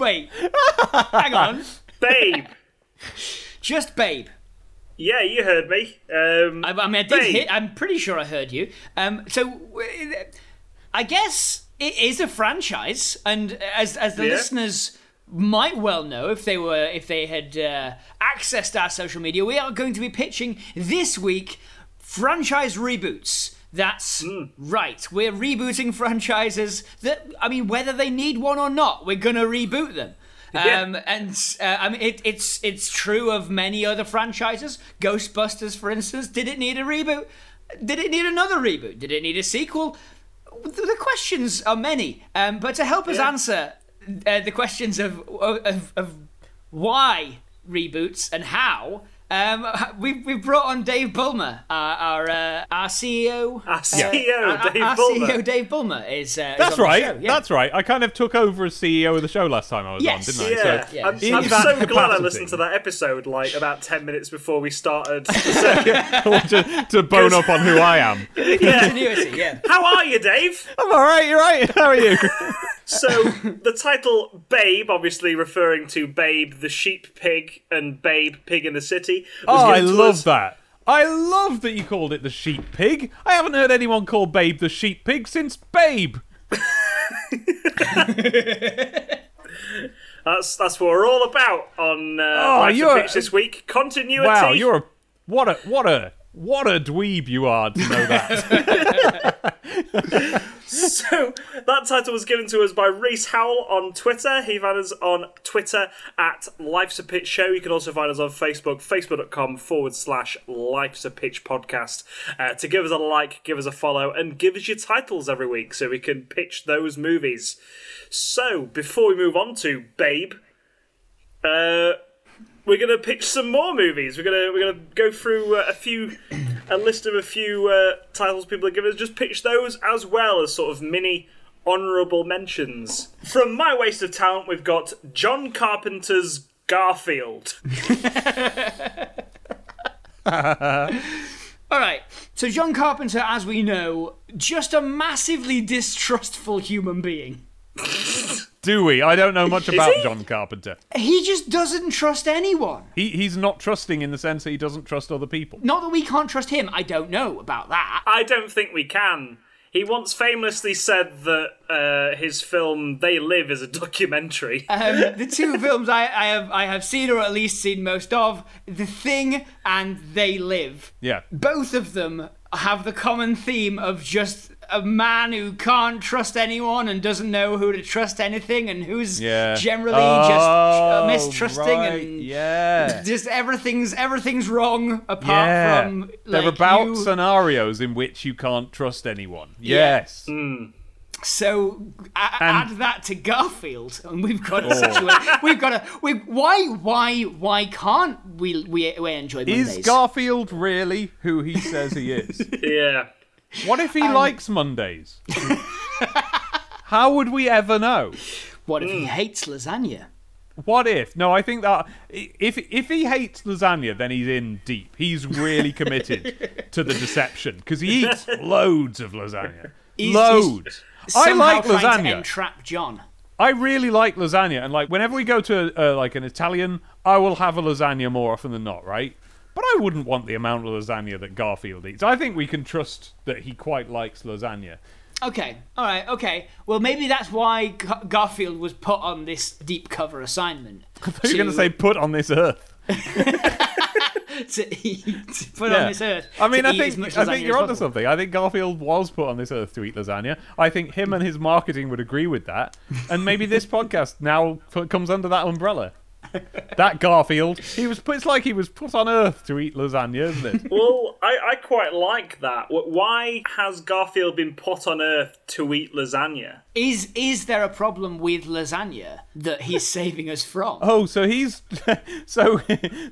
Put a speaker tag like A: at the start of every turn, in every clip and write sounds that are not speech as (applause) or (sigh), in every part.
A: Wait. Hang on. (laughs)
B: Babe!
A: Just Babe.
B: yeah, you heard me. Um,
A: I, I mean, I did
B: Babe.
A: hit. I'm pretty sure I heard you. Um, so, I guess it is a franchise, and as as the
B: Yeah.
A: listeners might well know, if they were if they had uh, accessed our social media, we are going to be pitching this week franchise reboots. That's right. We're rebooting franchises that I mean, whether they need one or not, we're gonna reboot them.
B: Yeah.
A: Um, and uh, I mean, it, it's it's true of many other franchises. Ghostbusters, for instance, did it need a reboot? Did it need another reboot? Did it need a sequel? The the questions are many, um, but to help us
B: Yeah.
A: answer uh, the questions of, of of why reboots and how, um, we've we've brought on Dave Bulmer, our our, uh, our CEO.
B: Our CEO,
A: our,
B: Dave
A: our
B: Bulmer.
A: CEO Dave Bulmer is. Uh, is
C: That's
A: on the
C: right.
A: show, yeah.
C: That's right. I kind of took over as CEO of the show last time I was
A: Yes.
C: on, didn't I?
B: Yeah,
C: So
A: Yeah.
B: I'm, I'm
C: that
B: so glad I listened to that episode like about 10 minutes before we started. (laughs) (laughs)
C: to, to bone up on who I am.
B: yeah.
A: Continuity, yeah.
B: How are you, Dave?
C: I'm all right. You're right. How are you? (laughs)
B: So, the title Babe, obviously referring to Babe the sheep pig and Babe pig in the city.
C: Oh, I love
B: us-
C: that. I love that you called it the sheep pig. I haven't heard anyone call Babe the sheep pig since Babe. (laughs)
B: That's that's what we're all about on uh,
C: Oh, you're-
B: Pitch this week. Continuity.
C: Wow, you're a what a what a what a dweeb you are to know that. (laughs) (laughs)
B: So that title was given to us by Reese Howell on Twitter. He found us on Twitter at Life's a Pitch Show. You can also find us on Facebook, facebook.com forward slash Life's a Pitch podcast. Uh, to give us a like, give us a follow, and give us your titles every week so we can pitch those movies. So before we move on to Babe, uh, we're gonna pitch some more movies. We're gonna we're gonna go through uh, a few, a list of a few uh, titles people have given us. Just pitch those as well as sort of mini honourable mentions. From my waste of talent, we've got John Carpenter's Garfield. (laughs)
A: All right. So John Carpenter, as we know, just a massively distrustful human being. (laughs)
C: Do we? I don't know much about
B: he?
C: John Carpenter.
A: He just doesn't trust anyone.
C: He he's not trusting in the sense that he doesn't trust other people.
A: Not that we can't trust him. I don't know about that.
B: I don't think we can. He once famously said that uh, his film They Live is a documentary.
A: Um, the two (laughs) films I, I have I have seen or at least seen most of, The Thing and They Live.
C: Yeah.
A: Both of them have the common theme of just a man who can't trust anyone and doesn't know who to trust anything and who's
C: Yeah.
A: generally just uh,
C: Oh,
A: mistrusting
C: right,
A: and
C: yeah. (laughs)
A: just everything's everyth's wrong apart
C: Yeah.
A: from
C: They're about
A: you.
C: scenarios in which you can't trust anyone. Yes.
A: So a-
C: And-
A: add that to Garfield, and we've got a situation. We've got a. We, why? Why? Why can't we? We, we enjoy Mondays?
C: Is Garfield really who he says he is? (laughs)
B: yeah.
C: What if he
A: Um,
C: likes Mondays? How would we ever know?
A: what if he hates lasagna?
C: What if? No, I think that if if he hates lasagna, then he's in deep. He's really committed (laughs) to the deception because he eats loads of lasagna.
A: He's-
C: loads. I like lasagna.
A: entrap John.
C: I really like lasagna, and like whenever we go to uh, like an Italian, I will have a lasagna more often than not, right? But I wouldn't want the amount of lasagna that Garfield eats. I think we can trust that he quite likes lasagna.
A: Okay, all right, okay. Well, maybe that's why Gar- Garfield was put on this deep cover assignment. (laughs)
C: I thought you were going to say put on this earth. (laughs)
A: to eat, to put
C: Yeah.
A: on this earth.
C: I mean, I think I think you're onto something. I think Garfield was put on this earth to eat lasagna. I think him and his marketing would agree with that, and maybe this (laughs) podcast now comes under that umbrella. (laughs) that Garfield, he was. It's like he was put on Earth to eat lasagna, isn't it? (laughs)
B: Well, I, I quite like that. Why has Garfield been put on Earth to eat lasagna?
A: Is is there a problem with lasagna that he's (laughs) saving us from?
C: Oh, so he's so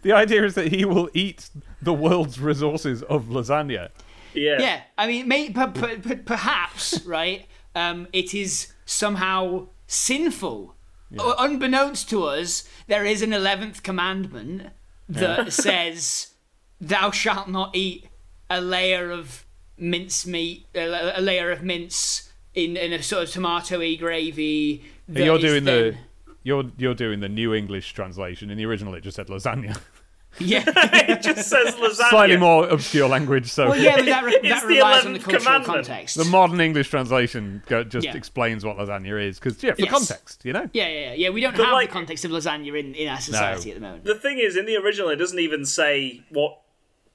C: the idea is that he will eat the world's resources of lasagna.
B: Yeah.
A: Yeah, I mean, may, per, per, per- perhaps right. Um, it is somehow sinful. Uh, Unbeknownst to us, there is an eleventh commandment that (laughs) says, "Thou shalt not eat a layer of mince meat, a, layer of mince in, in a sort of tomatoey gravy."
C: you're doing the you're you're doing the new English translation. In the original, it just said lasagna. (laughs)
A: yeah. (laughs)
B: it just says lasagna.
C: Slightly more obscure language. So
A: Well, yeah, but that, re- that
B: the
A: relies on the cultural context.
C: the modern English translation go, just
A: Yeah.
C: explains what lasagna is because yeah, for
A: Yes.
C: context, you know.
A: yeah, yeah, yeah, yeah. We don't
B: But
A: have
B: like-
A: the context of lasagna in, in our society
C: No.
A: at the moment.
B: The thing is, in the original, it doesn't even say what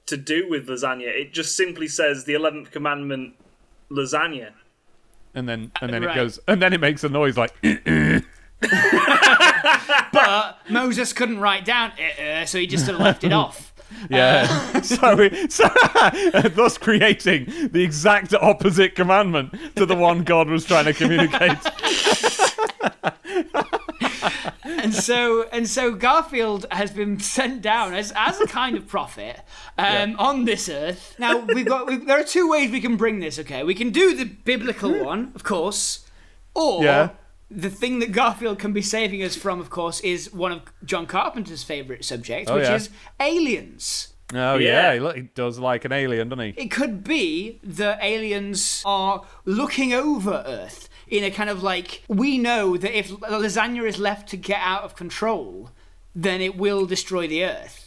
B: to do with lasagna. It just simply says the eleventh commandment, lasagna.
C: And then and then it
A: Right.
C: goes and then it makes a noise like (clears throat)
A: But Moses couldn't write down uh, uh, so he just sort of left it off. (laughs)
C: yeah. (laughs) so, it- (laughs) so thus creating the exact opposite commandment to the one God was trying to communicate.
A: And so and so Garfield has been sent down as, as a kind of prophet um, on this earth. Now we've got we've, there are two ways we can bring this. Okay, we can do the biblical one, of course, or
C: Yeah.
A: The thing that Garfield can be saving us from, of course, is one of John Carpenter's favorite subjects,
C: Oh,
A: which
C: yeah.
A: is aliens.
C: Oh
B: Yeah.
C: yeah, he he does like an alien, doesn't he?
A: It could be that aliens are looking over Earth in a kind of like we know that if lasagna is left to get out of control, then it will destroy the Earth.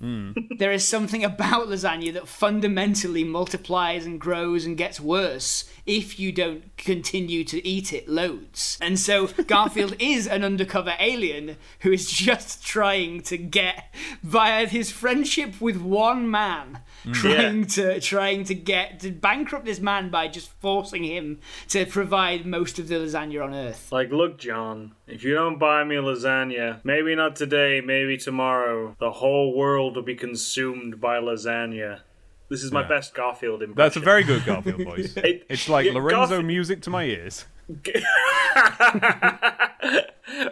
A: Hmm. There is something about lasagna that fundamentally multiplies and grows and gets worse if you don't continue to eat it loads. And so Garfield (laughs) is an undercover alien who is just trying to get via his friendship with one man trying to trying to get to bankrupt this man by just forcing him to provide most of the lasagna on earth.
B: Like, look, John, if you don't buy me lasagna, maybe not today, maybe tomorrow, the whole world will be consumed by lasagna. This is my
C: Yeah.
B: best Garfield impression.
C: That's a very good (laughs) Garfield voice.
B: It-
C: It's like
B: yeah,
C: Lorenzo
B: Garf-
C: music to my ears. (laughs)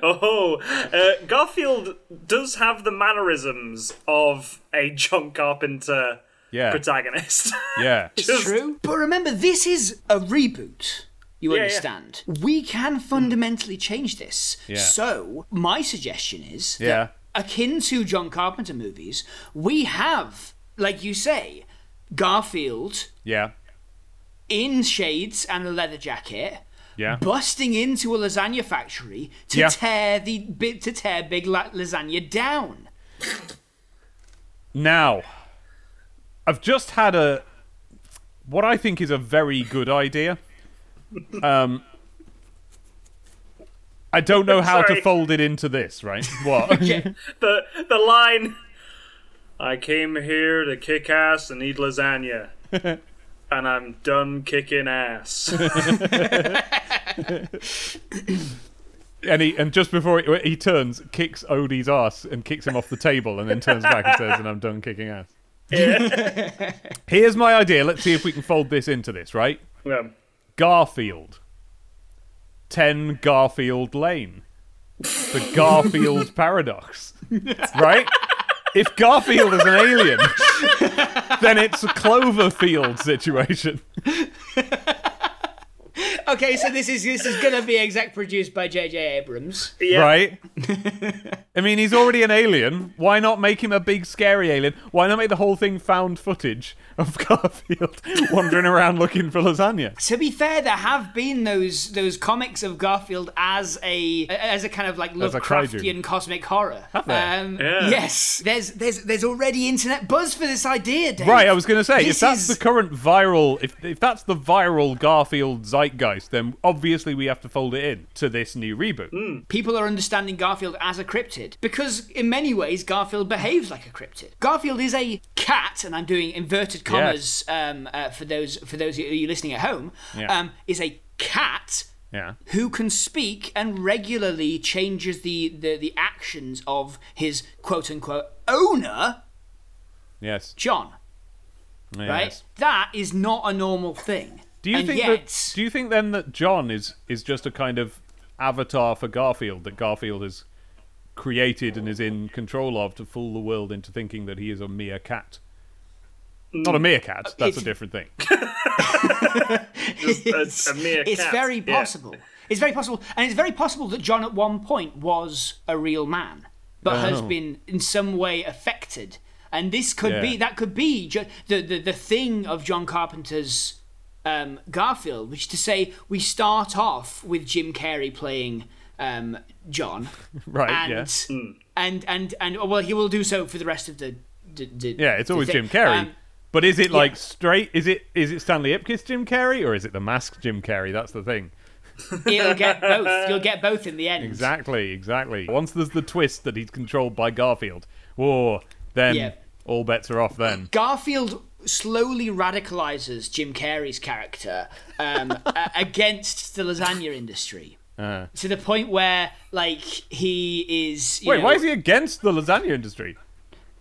B: Oh, uh, Garfield does have the mannerisms of a (laughs) John Carpenter
C: Yeah,
B: protagonist. (laughs)
C: yeah.
A: It's
B: Just-
A: true. But remember, this is a reboot. You
B: Yeah, yeah.
A: understand? We can fundamentally change this.
C: Yeah.
A: So, my suggestion is that,
C: Yeah.
A: akin to John Carpenter movies, we have, like you say, Garfield
C: Yeah,
A: in shades and a leather jacket.
C: yeah.
A: Busting into a lasagna factory to
C: Yeah.
A: tear the bit to tear big lasagna down.
C: Now, I've just had a what I think is a very good idea. Um, I don't know how to fold it into this, right? What? (laughs)
A: Yeah.
B: the the line I came here to kick ass and eat lasagna. (laughs) and I'm done kicking ass. (laughs)
C: and he and just before he, he turns, kicks Odie's ass and kicks him off the table, and then turns back and says, "And I'm done kicking ass." (laughs) Here's my idea. Let's see if we can fold this into this, right?
B: Yeah.
C: Garfield. 10 Garfield Lane. The (laughs) Garfield paradox. Right? If Garfield is an alien, then it's a Cloverfield situation. (laughs) (laughs)
A: Okay, so this is this is gonna be exec produced by J.J. Abrams.
B: Yeah.
C: Right? (laughs) I mean, he's already an alien. Why not make him a big, scary alien? Why not make the whole thing found footage of Garfield (laughs) wandering around looking for lasagna?
A: To be fair, there have been those those comics of Garfield as a as a kind of like Lovecraftian cosmic horror.
C: Have there?
A: Um,
B: Yeah.
A: Yes, there's there's there's already internet buzz for this idea. Dave.
C: Right, I was going to say, if
A: This
C: that's
A: is-
C: the current viral, if if that's the viral Garfield zeitgeist, then obviously we have to fold it in to this new reboot.
A: people are understanding Garfield as a cryptid because in many ways Garfield behaves like a cryptid. Garfield is a cat, and I'm doing inverted commas um, uh, for those for those of you listening at home.
C: Yeah.
A: Um, is a cat
C: Yeah.
A: who can speak and regularly changes the, the, the actions of his quote unquote owner,
C: Yes.
A: John. Right? That is not a normal thing.
C: Do you
A: and
C: think
A: yet,
C: that? Do you think then that John is is just a kind of avatar for Garfield that Garfield has created and is in control of to fool the world into thinking that he is a meerkat? Not a meerkat. That's
A: it's-
C: a different thing. (laughs)
B: Just a, a mere
A: it's
B: cat.
A: very
B: Yeah.
A: possible. It's very possible, and it's very possible that John at one point was a real man, but has
C: Oh.
A: been in some way affected. And this could
C: Yeah.
A: be that could be ju- the, the the thing of John Carpenter's um, Garfield, which is to say we start off with Jim Carrey playing um, John, (laughs)
C: Right,
A: And,
C: yeah.
A: and and and well, he will do so for the rest of the. the, the
C: Yeah, it's always
A: thing.
C: Jim Carrey.
A: Um,
C: but is it like straight? Is it is it Stanley Ipkiss Jim Carrey or is it the masked Jim Carrey? That's the thing.
A: it'll (laughs) get both. You'll get both in the end.
C: Exactly, exactly. Once there's the twist that he's controlled by Garfield, whoa, then
A: Yeah.
C: all bets are off. Then
A: Garfield slowly radicalizes Jim Carrey's character um, (laughs) a- against the lasagna industry
C: Uh,
A: to the point where, like, he is. you
C: wait,
A: know,
C: why is he against the lasagna industry?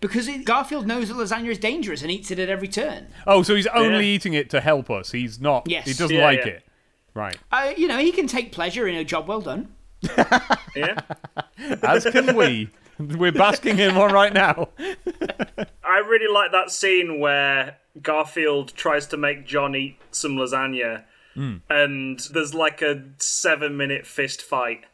A: Because it, Garfield knows that lasagna is dangerous and eats it at every turn.
C: Oh, so he's only
B: Yeah.
C: eating it to help us. He's not.
A: Yes.
C: He doesn't
B: Yeah,
C: like
B: yeah.
C: it. Right.
A: Uh, you know, he can take pleasure in a job well done. (laughs)
B: Yeah. (laughs)
C: As can we. We're basking in one right now. (laughs)
B: I really like that scene where Garfield tries to make John eat some lasagna,
C: Hmm.
B: and there's like a seven minute fist fight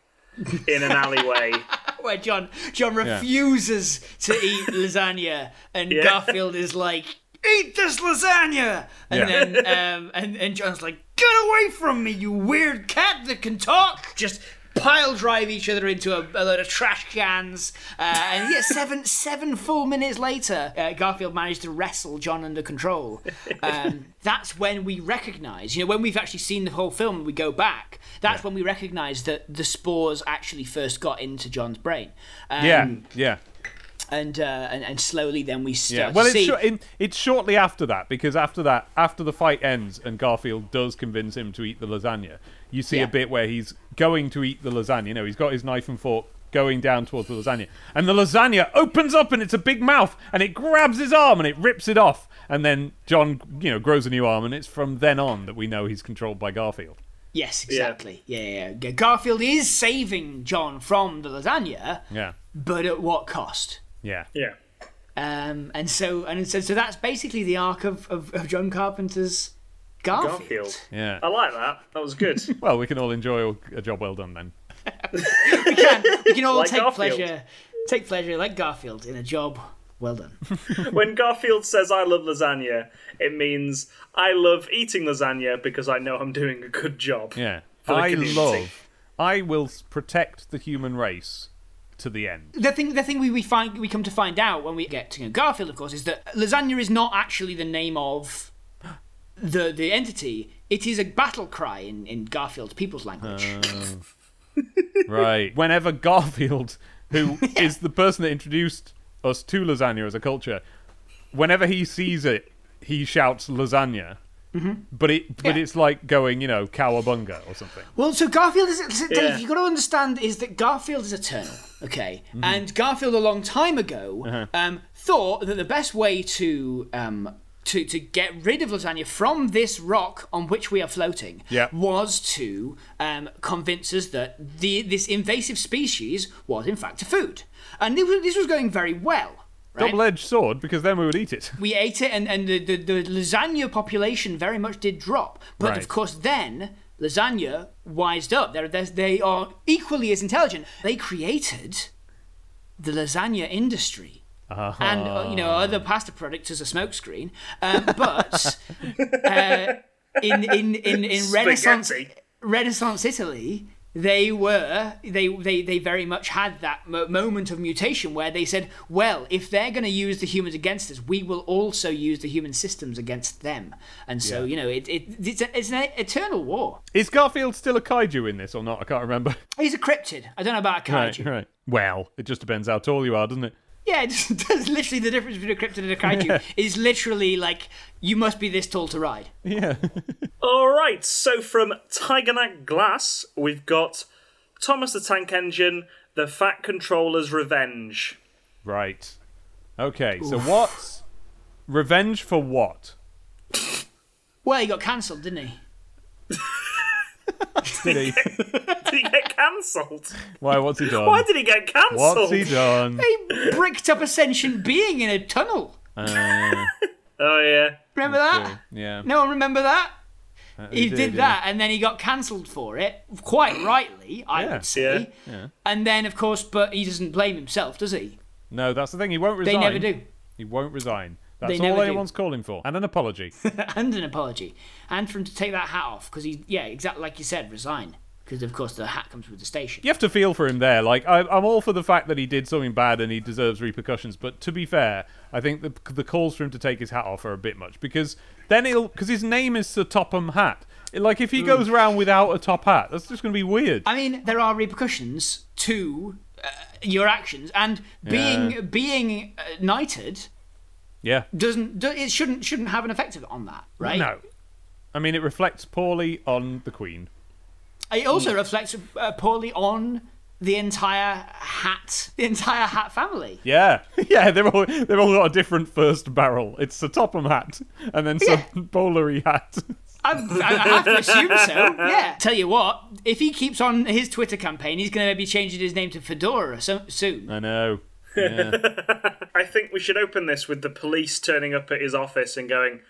B: (laughs) in an alleyway. (laughs)
A: Where John John refuses to eat (laughs) lasagna, and
B: Yeah.
A: Garfield is like, "Eat this lasagna!" And
C: Yeah.
A: then um, and and John's like, "Get away from me, you weird cat that can talk!" Just pile drive each other into a, a load of trash cans, uh, and yeah, seven seven full minutes later, uh, Garfield managed to wrestle John under control. Um, (laughs) that's when we recognise, you know, when we've actually seen the whole film, and we go back. That's when we recognise that the spores actually first got into John's brain. Um,
C: Yeah, yeah,
A: and, uh, and and slowly then we start
C: yeah. Well,
A: to
C: it's
A: see.
C: shor- in, it's shortly after that because after that, after the fight ends and Garfield does convince him to eat the lasagna, you see
A: Yeah.
C: a bit where he's going to eat the lasagna. You know, he's got his knife and fork going down towards the lasagna, and the lasagna opens up and it's a big mouth, and it grabs his arm and it rips it off, and then John, you know, grows a new arm, and it's from then on that we know he's controlled by Garfield.
A: Yes, exactly. Yeah. Yeah, yeah. Garfield is saving John from the lasagna,
C: Yeah,
A: but at what cost?
C: yeah.
B: Yeah.
A: Um, and so and so, so that's basically the arc of, of, of John Carpenter's Garfield.
B: Garfield.
C: Yeah.
B: I like that. That was good. (laughs)
C: Well, we can all enjoy a job well done then. (laughs)
A: We can we can all
B: Like
A: take
B: Garfield.
A: pleasure take pleasure like Garfield in a job well done. (laughs)
B: when Garfield says I love lasagna, it means I love eating lasagna because I know I'm doing a good job.
C: Yeah. I
B: community.
C: love. I will protect the human race to the end.
A: the thing the thing we, we find we come to find out when we get to Garfield of course is that lasagna is not actually the name of the the entity. It is a battle cry in, in Garfield's people's language. (laughs)
C: Right. Whenever Garfield, who (laughs) is the person that introduced us to lasagna as a culture, whenever he sees it, he shouts lasagna. But it, but
A: Mm-hmm. Yeah.
C: it's like going, you know, cowabunga or something.
A: Well, so Garfield is Dave.
B: Yeah.
A: You've got to understand is that Garfield is eternal, okay? And Garfield, a long time ago, um, thought that the best way to um, to to get rid of lasagna from this rock on which we are floating
C: Yeah.
A: was to um, convince us that the this invasive species was in fact a food, and this was, this was going very well. Right?
C: Double-edged sword, because then we would eat it.
A: we ate it, and, and the, the, the lasagna population very much did drop. But
C: Right.
A: of course, then lasagna wised up. They're, they're, they are equally as intelligent. They created the lasagna industry. And uh, you know other pasta products as a smokescreen, um, but uh, in in in, in Renaissance Renaissance Italy, they were they they they very much had that mo- moment of mutation where they said, well, if they're going to use the humans against us, we will also use the human systems against them. And so you know, it, it it's, a, it's an eternal war.
C: Is Garfield still a kaiju in this or not? I can't remember.
A: He's a cryptid. I don't know about a kaiju.
C: Right, right. Well, it just depends how tall you are, doesn't it?
A: Yeah, (laughs) it's, that's literally the difference between a cryptid and a kaiju is literally like you must be this tall to ride.
C: Yeah. (laughs)
B: All right, so from Tigernack Glass, we've got Thomas the Tank Engine, The Fat Controller's Revenge.
C: right. Okay. So what's revenge for what?
A: Well, he got cancelled, didn't he? (laughs)
C: Did he?
B: Did he get cancelled?
C: Why? What's he done?
B: Why did he get cancelled?
C: What's he done?
A: He bricked up a sentient being in a tunnel.
C: Uh, (laughs)
B: Oh yeah.
A: Remember that?
C: yeah.
A: No one remember that? He
C: did,
A: did,
C: yeah.
A: that, and then he got cancelled for it, quite rightly, I
C: Yeah.
A: would say.
B: Yeah.
A: And then, of course, but he doesn't blame himself, does he?
C: No, that's the thing. He won't
A: They never do.
C: He won't resign. That's
A: They
C: all
A: do.
C: anyone's calling for, and an apology. (laughs)
A: and an apology, and for him to take that hat off because he, yeah, exactly like you said, resign because of course the hat comes with the station.
C: you have to feel for him there. Like I, I'm all for the fact that he did something bad and he deserves repercussions. But to be fair, I think the the calls for him to take his hat off are a bit much because then he'll because his name is Sir Topham Hatt. Like if he goes around without a top hat, that's just going to be weird.
A: I mean, there are repercussions to uh, your actions, and being
C: Yeah.
A: being uh, knighted
C: yeah.
A: doesn't do, it shouldn't shouldn't have an effect on that, right?
C: No. I mean, it reflects poorly on the Queen.
A: It also reflects uh, poorly on the entire hat, the entire hat family.
C: Yeah, (laughs) yeah, they've all they've all got a different first barrel. It's a Topham hat, and then some (laughs) bowlery hat.
A: I, I have to assume so. Yeah. Tell you what, if he keeps on his Twitter campaign, he's going to be changing his name to Fedora so, soon.
C: I know. Yeah. (laughs)
B: I think we should open this with the police turning up at his office and going,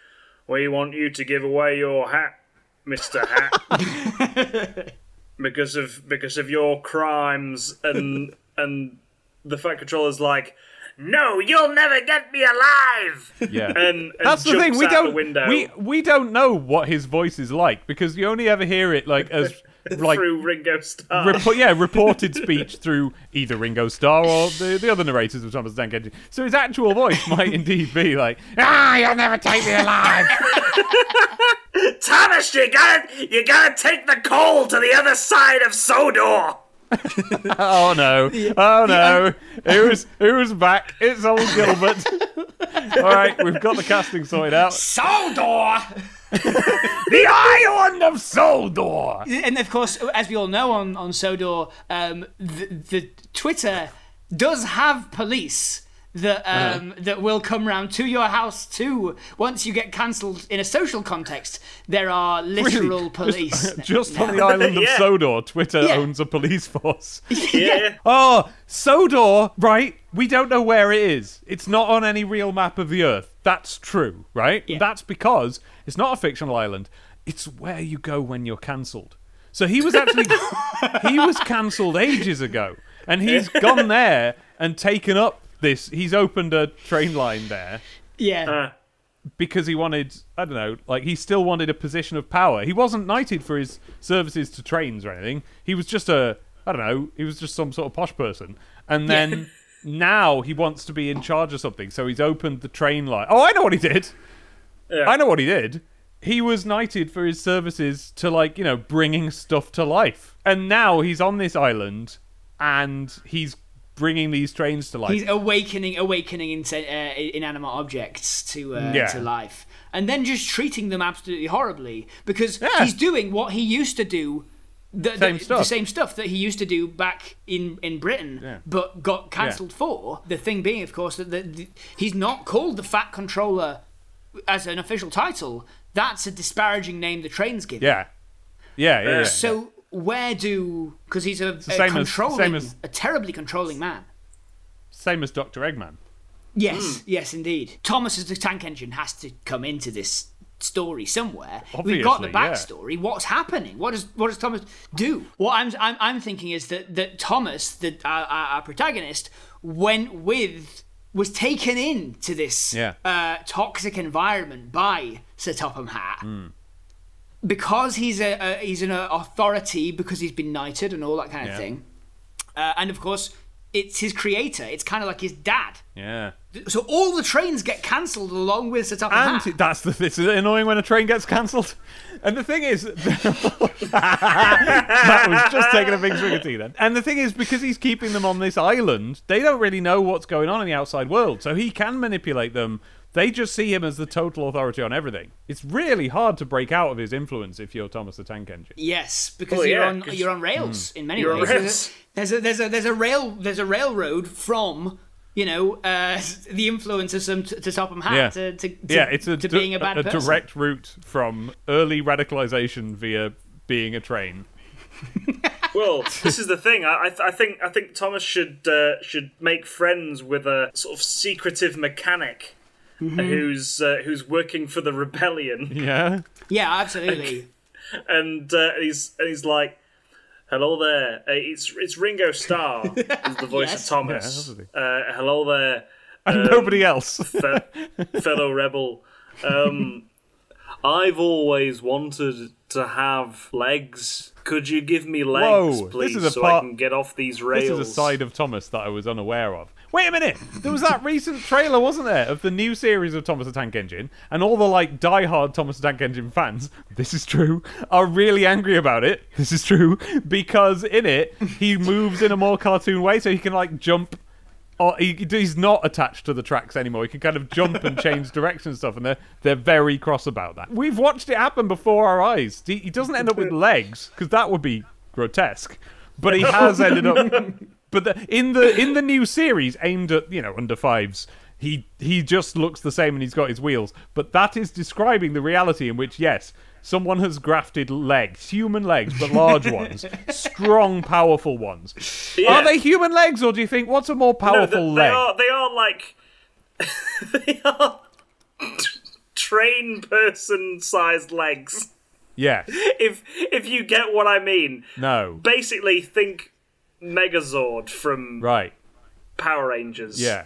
B: "We want you to give away your hat, Mister Hat, (laughs) because of because of your crimes." And (laughs) and the Fat Controller's like, "No, you'll never get me alive."
C: yeah.
B: And, and
C: That's the thing. We don't.
B: The
C: We we don't know what his voice is like because you only ever hear it like as (laughs) like
B: through Ringo Starr.
C: repo- yeah (laughs) reported speech through either Ringo Starr or the, the other narrators of Thomas Tank Engine. So his actual voice might (laughs) indeed be like, "Ah, you'll never take me alive."
B: Thomas, you gotta you gotta take the coal to the other side of Sodor.
C: oh no! Oh no! Who's who's back? It's old Gilbert. All right, we've got the casting sorted out.
A: Sodor! (laughs)
C: The island of Sodor.
A: and of course, as we all know on, on Sodor, um, the, the Twitter does have police that um, that will come round to your house too. Once you get cancelled in a social context, there are literal police. (laughs)
C: Just on the island of (laughs)
B: Yeah.
C: Sodor, Twitter
A: Yeah.
C: owns a police force.
B: Yeah.
C: Oh, Sodor, right? We don't know where it is. It's not on any real map of the Earth. That's true, right?
A: Yeah.
C: That's because it's not a fictional island. It's where you go when you're cancelled. So he was actually (laughs) he was cancelled ages ago, and he's (laughs) gone there and taken up this. He's opened a train line there
A: yeah.
B: Uh,
C: because he wanted I don't know, like he still wanted a position of power. He wasn't knighted for his services to trains or anything. He was just a I don't know, he was just some sort of posh person. And then (laughs) now he wants to be in charge of something, so he's opened the train line. Oh, I know what he did.
B: Yeah.
C: I know what he did. He was knighted for his services to like, you know, bringing stuff to life. And now he's on this island and he's bringing these trains to life.
A: He's awakening, awakening in, uh, inanimate objects to uh,
C: Yeah.
A: to life, and then just treating them absolutely horribly because
C: Yeah.
A: he's doing what he used to do. The,
C: Same
A: the,
C: stuff.
A: the same stuff that he used to do back in, in Britain,
C: Yeah.
A: but got cancelled for. The thing being, of course, that the, the, he's not called the Fat Controller as an official title. That's a disparaging name the train's give.
C: yeah. Yeah, yeah, yeah.
A: So where do because he's a, a
C: same as-
A: controlling,
C: same as-
A: a terribly controlling man.
C: Same as Dr. Eggman.
A: Yes, hmm. yes, indeed. Thomas as the tank engine has to come into this story somewhere. We've got the
C: Obviously, yeah.
A: backstory. What's happening? What does what does Thomas do? What I'm I'm, I'm thinking is that that Thomas, the our, our our protagonist, went with was taken into this
C: Yeah.
A: uh, toxic environment by Sir Topham Hatt.
C: Hmm.
A: Because he's a, a he's an authority because he's been knighted and all that kind of
C: Yeah.
A: thing, uh, and of course it's his creator. It's kind of like his dad.
C: Yeah.
A: So all the trains get cancelled along with Sir Topham
C: And
A: Hatt.
C: that's the it's annoying when a train gets cancelled. And the thing is, (laughs) that was just taking a big swing of tea then. And the thing is, because he's keeping them on this island, they don't really know what's going on in the outside world, so he can manipulate them. They just see him as the total authority on everything. It's really hard to break out of his influence if you're Thomas the Tank Engine.
A: Yes, because
B: Well,
A: you're
B: yeah,
A: on
B: 'cause-
A: you're on rails hmm. in many ways.
B: rails.
A: There's a there's a there's a rail there's a railroad from you know uh, (laughs) the influence of some to, to Topham Hatt
C: Yeah.
A: to, to, to
C: yeah, it's a,
A: to
C: di-
A: being a bad person.
C: direct route from early radicalization via being a train. (laughs)
B: Well, this is the thing. I, I, th- I think I think Thomas should uh, should make friends with a sort of secretive mechanic who's uh, who's working for the rebellion,
C: Yeah.
A: Yeah, absolutely. (laughs)
B: and uh, he's and he's like, "Hello there, uh, it's it's Ringo Starr, (laughs) is the voice
A: Yes.
B: of Thomas.
C: Yeah,
B: uh, hello there,
C: And nobody else. (laughs)
B: fe- fellow rebel. Um, (laughs) I've always wanted to have legs. Could you give me legs,
C: Whoa, this
B: please,
C: is a
B: so
C: part-
B: I can get off these rails?
C: This is a side of Thomas that I was unaware of. Wait a minute! There was that recent trailer, wasn't there, of the new series of Thomas the Tank Engine, and all the like die-hard Thomas the Tank Engine fans. (laughs) This is true. Are really angry about it. (laughs) This is true because in it he moves in a more cartoon way, so he can like jump. Or he, he's not attached to the tracks anymore. He can kind of jump and change (laughs) direction and stuff, and they're they're very cross about that. We've watched it happen before our eyes. He, he doesn't end up with legs because that would be grotesque, but he has ended up. But the, in the in the new series aimed at you know under fives, he he just looks the same and he's got his wheels. But that is describing the reality in which yes, someone has grafted legs, human legs, but large (laughs) ones, strong, powerful ones.
B: Yeah.
C: Are they human legs, or do you think what's a more
B: No,
C: powerful
B: they
C: leg?
B: are. They are like. (laughs) they are train person sized legs.
C: Yeah, (laughs)
B: If if you get what I mean,
C: no,
B: basically think Megazord from
C: right,
B: Power Rangers.
C: yeah.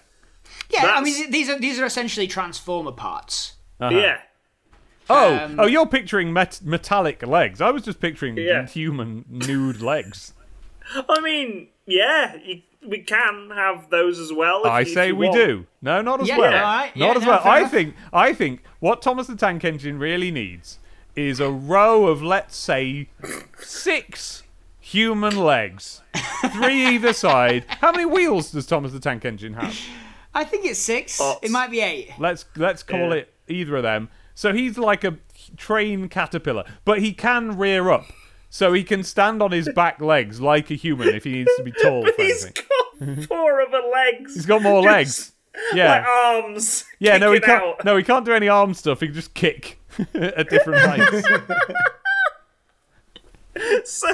A: yeah, I mean these are these are essentially transformer parts.
B: yeah.
C: Oh,
A: Um,
C: oh, you're picturing met- metallic legs. I was just picturing
B: Yeah.
C: human nude legs. (laughs)
B: I mean, yeah, you, we can have those as well. if
C: I
B: you- if
C: say
B: you
C: we
B: want.
C: do. No, not as
A: Yeah,
C: well.
A: yeah, all right.
C: Not
A: Yeah,
C: as
A: no,
C: well. I
A: enough.
C: think. I think what Thomas the Tank Engine really needs is a row of, let's say, six human legs, three (laughs) either side. How many wheels does Thomas the Tank Engine have?
A: I think it's six.
B: Ots.
A: It might be eight.
C: Let's let's call
B: Yeah.
C: it either of them. So he's like a train caterpillar, but he can rear up. So he can stand on his back (laughs) legs like a human if he needs to be tall.
B: But
C: for
B: he's
C: anything.
B: got four other legs.
C: He's got more
B: Just
C: legs. Yeah.
B: Like arms.
C: Yeah, no, he can't.
B: out.
C: No, he can't do any arm stuff. He can just kick (laughs) at different heights.
B: So,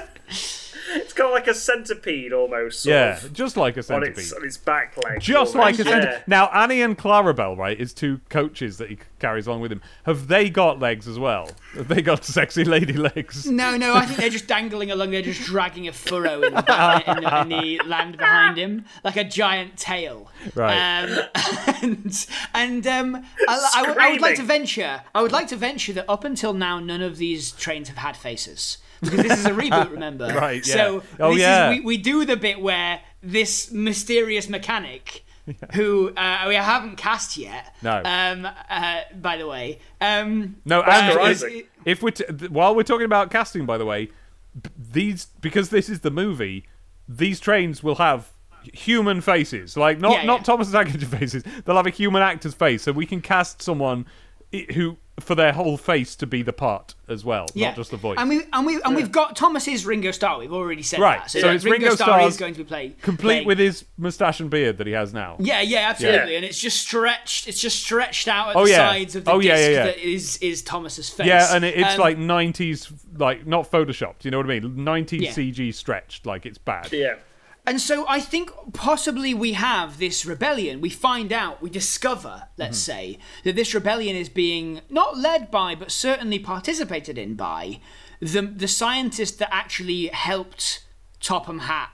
B: it's got like a centipede almost. Sort
C: yeah,
B: of,
C: just like a
B: on
C: centipede.
B: its on its back leg.
C: Just like a centipede.
B: yeah.
C: Now, Annie and Clarabelle, right, is two coaches that he carries along with him. Have they got legs as well? Have they got sexy lady legs?
A: No, no, I think they're just dangling along. They're just dragging a furrow in the, (laughs) back- in the, in the land behind him, like a giant tail.
C: Right.
A: Um, (laughs) and and um, I, I would- I would like to venture. I would like to venture that up until now, none of these trains have had faces because this is a reboot. (laughs) Remember?
C: Right, yeah.
A: So
C: Oh,
A: this
C: yeah.
A: is we, we do the bit where this mysterious mechanic. Who uh, we haven't cast yet?
C: No.
A: Um. Uh, by the way. Um.
C: No, and
B: Isaac.
C: if, if we're t- while we're talking about casting, by the way, b- these because this is the movie, these trains will have human faces, like not
A: Yeah,
C: not
A: yeah.
C: Thomas the Tank Engine (laughs) faces. They'll have a human actor's face, so we can cast someone who for their whole face to be the part as well,
A: Yeah.
C: not just the voice.
A: And we and we and we've got Thomas's Ringo Starr. We've already said
C: Right,
A: that.
C: so
A: that
C: it's Ringo
A: Starr is going to be played
C: Complete
A: playing-
C: with his moustache and beard that he has now.
A: Yeah, yeah, absolutely.
B: Yeah.
A: And it's just stretched. It's just stretched out at
C: Oh,
A: the
C: yeah.
A: sides of the
C: Oh, yeah,
A: disc
C: yeah, yeah.
A: that is is Thomas's face.
C: Yeah, and it, it's
A: Um,
C: like '90s, like not photoshopped. You know what I mean? '90s
A: Yeah.
C: CG stretched, like it's bad.
B: Yeah.
A: And so I think possibly we have this rebellion. We find out, we discover, let's
C: Mm-hmm.
A: say, that this rebellion is being not led by, but certainly participated in by the the scientist that actually helped Topham Hatt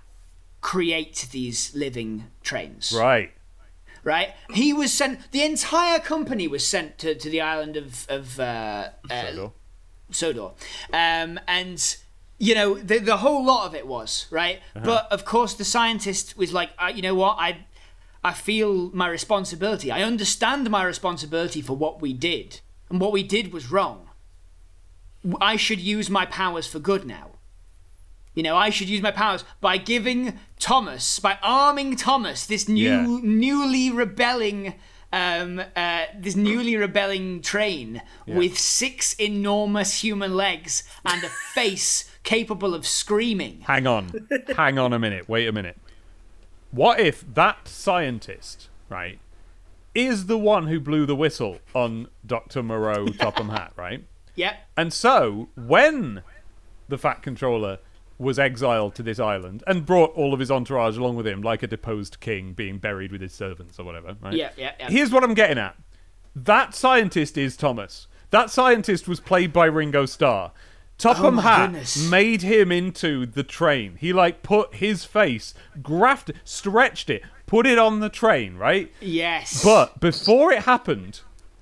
A: create these living trains.
C: Right.
A: right? He was sent. The entire company was sent to, to the island of of uh, uh,
C: Sodor.
A: Sodor, um, and you know, the the whole lot of it was right. Uh-huh. But of course, the scientist was like, you know what, I I feel my responsibility. I understand my responsibility for what we did, and what we did was wrong. I should use my powers for good now. You know, I should use my powers by giving Thomas, by arming Thomas, this new,
C: Yeah.
A: newly rebelling, um, uh, this newly rebelling train with six enormous human legs and a (laughs) face capable of screaming.
C: Hang on. Hang on a minute. Wait a minute. What if that scientist, right, is the one who blew the whistle on Dr. Moreau Topham Hatt, right? (laughs)
A: Yep.
C: And so, when the Fat Controller was exiled to this island and brought all of his entourage along with him, like a deposed king being buried with his servants or whatever, right?
A: Yeah, yeah, yeah.
C: Here's what I'm getting at. That scientist is Thomas. That scientist was played by Ringo Starr. Topham
A: Oh my
C: Hat
A: goodness.
C: made him into the train. He like put his face, grafted, stretched it, put it on the train, right?
A: Yes.
C: But before it happened,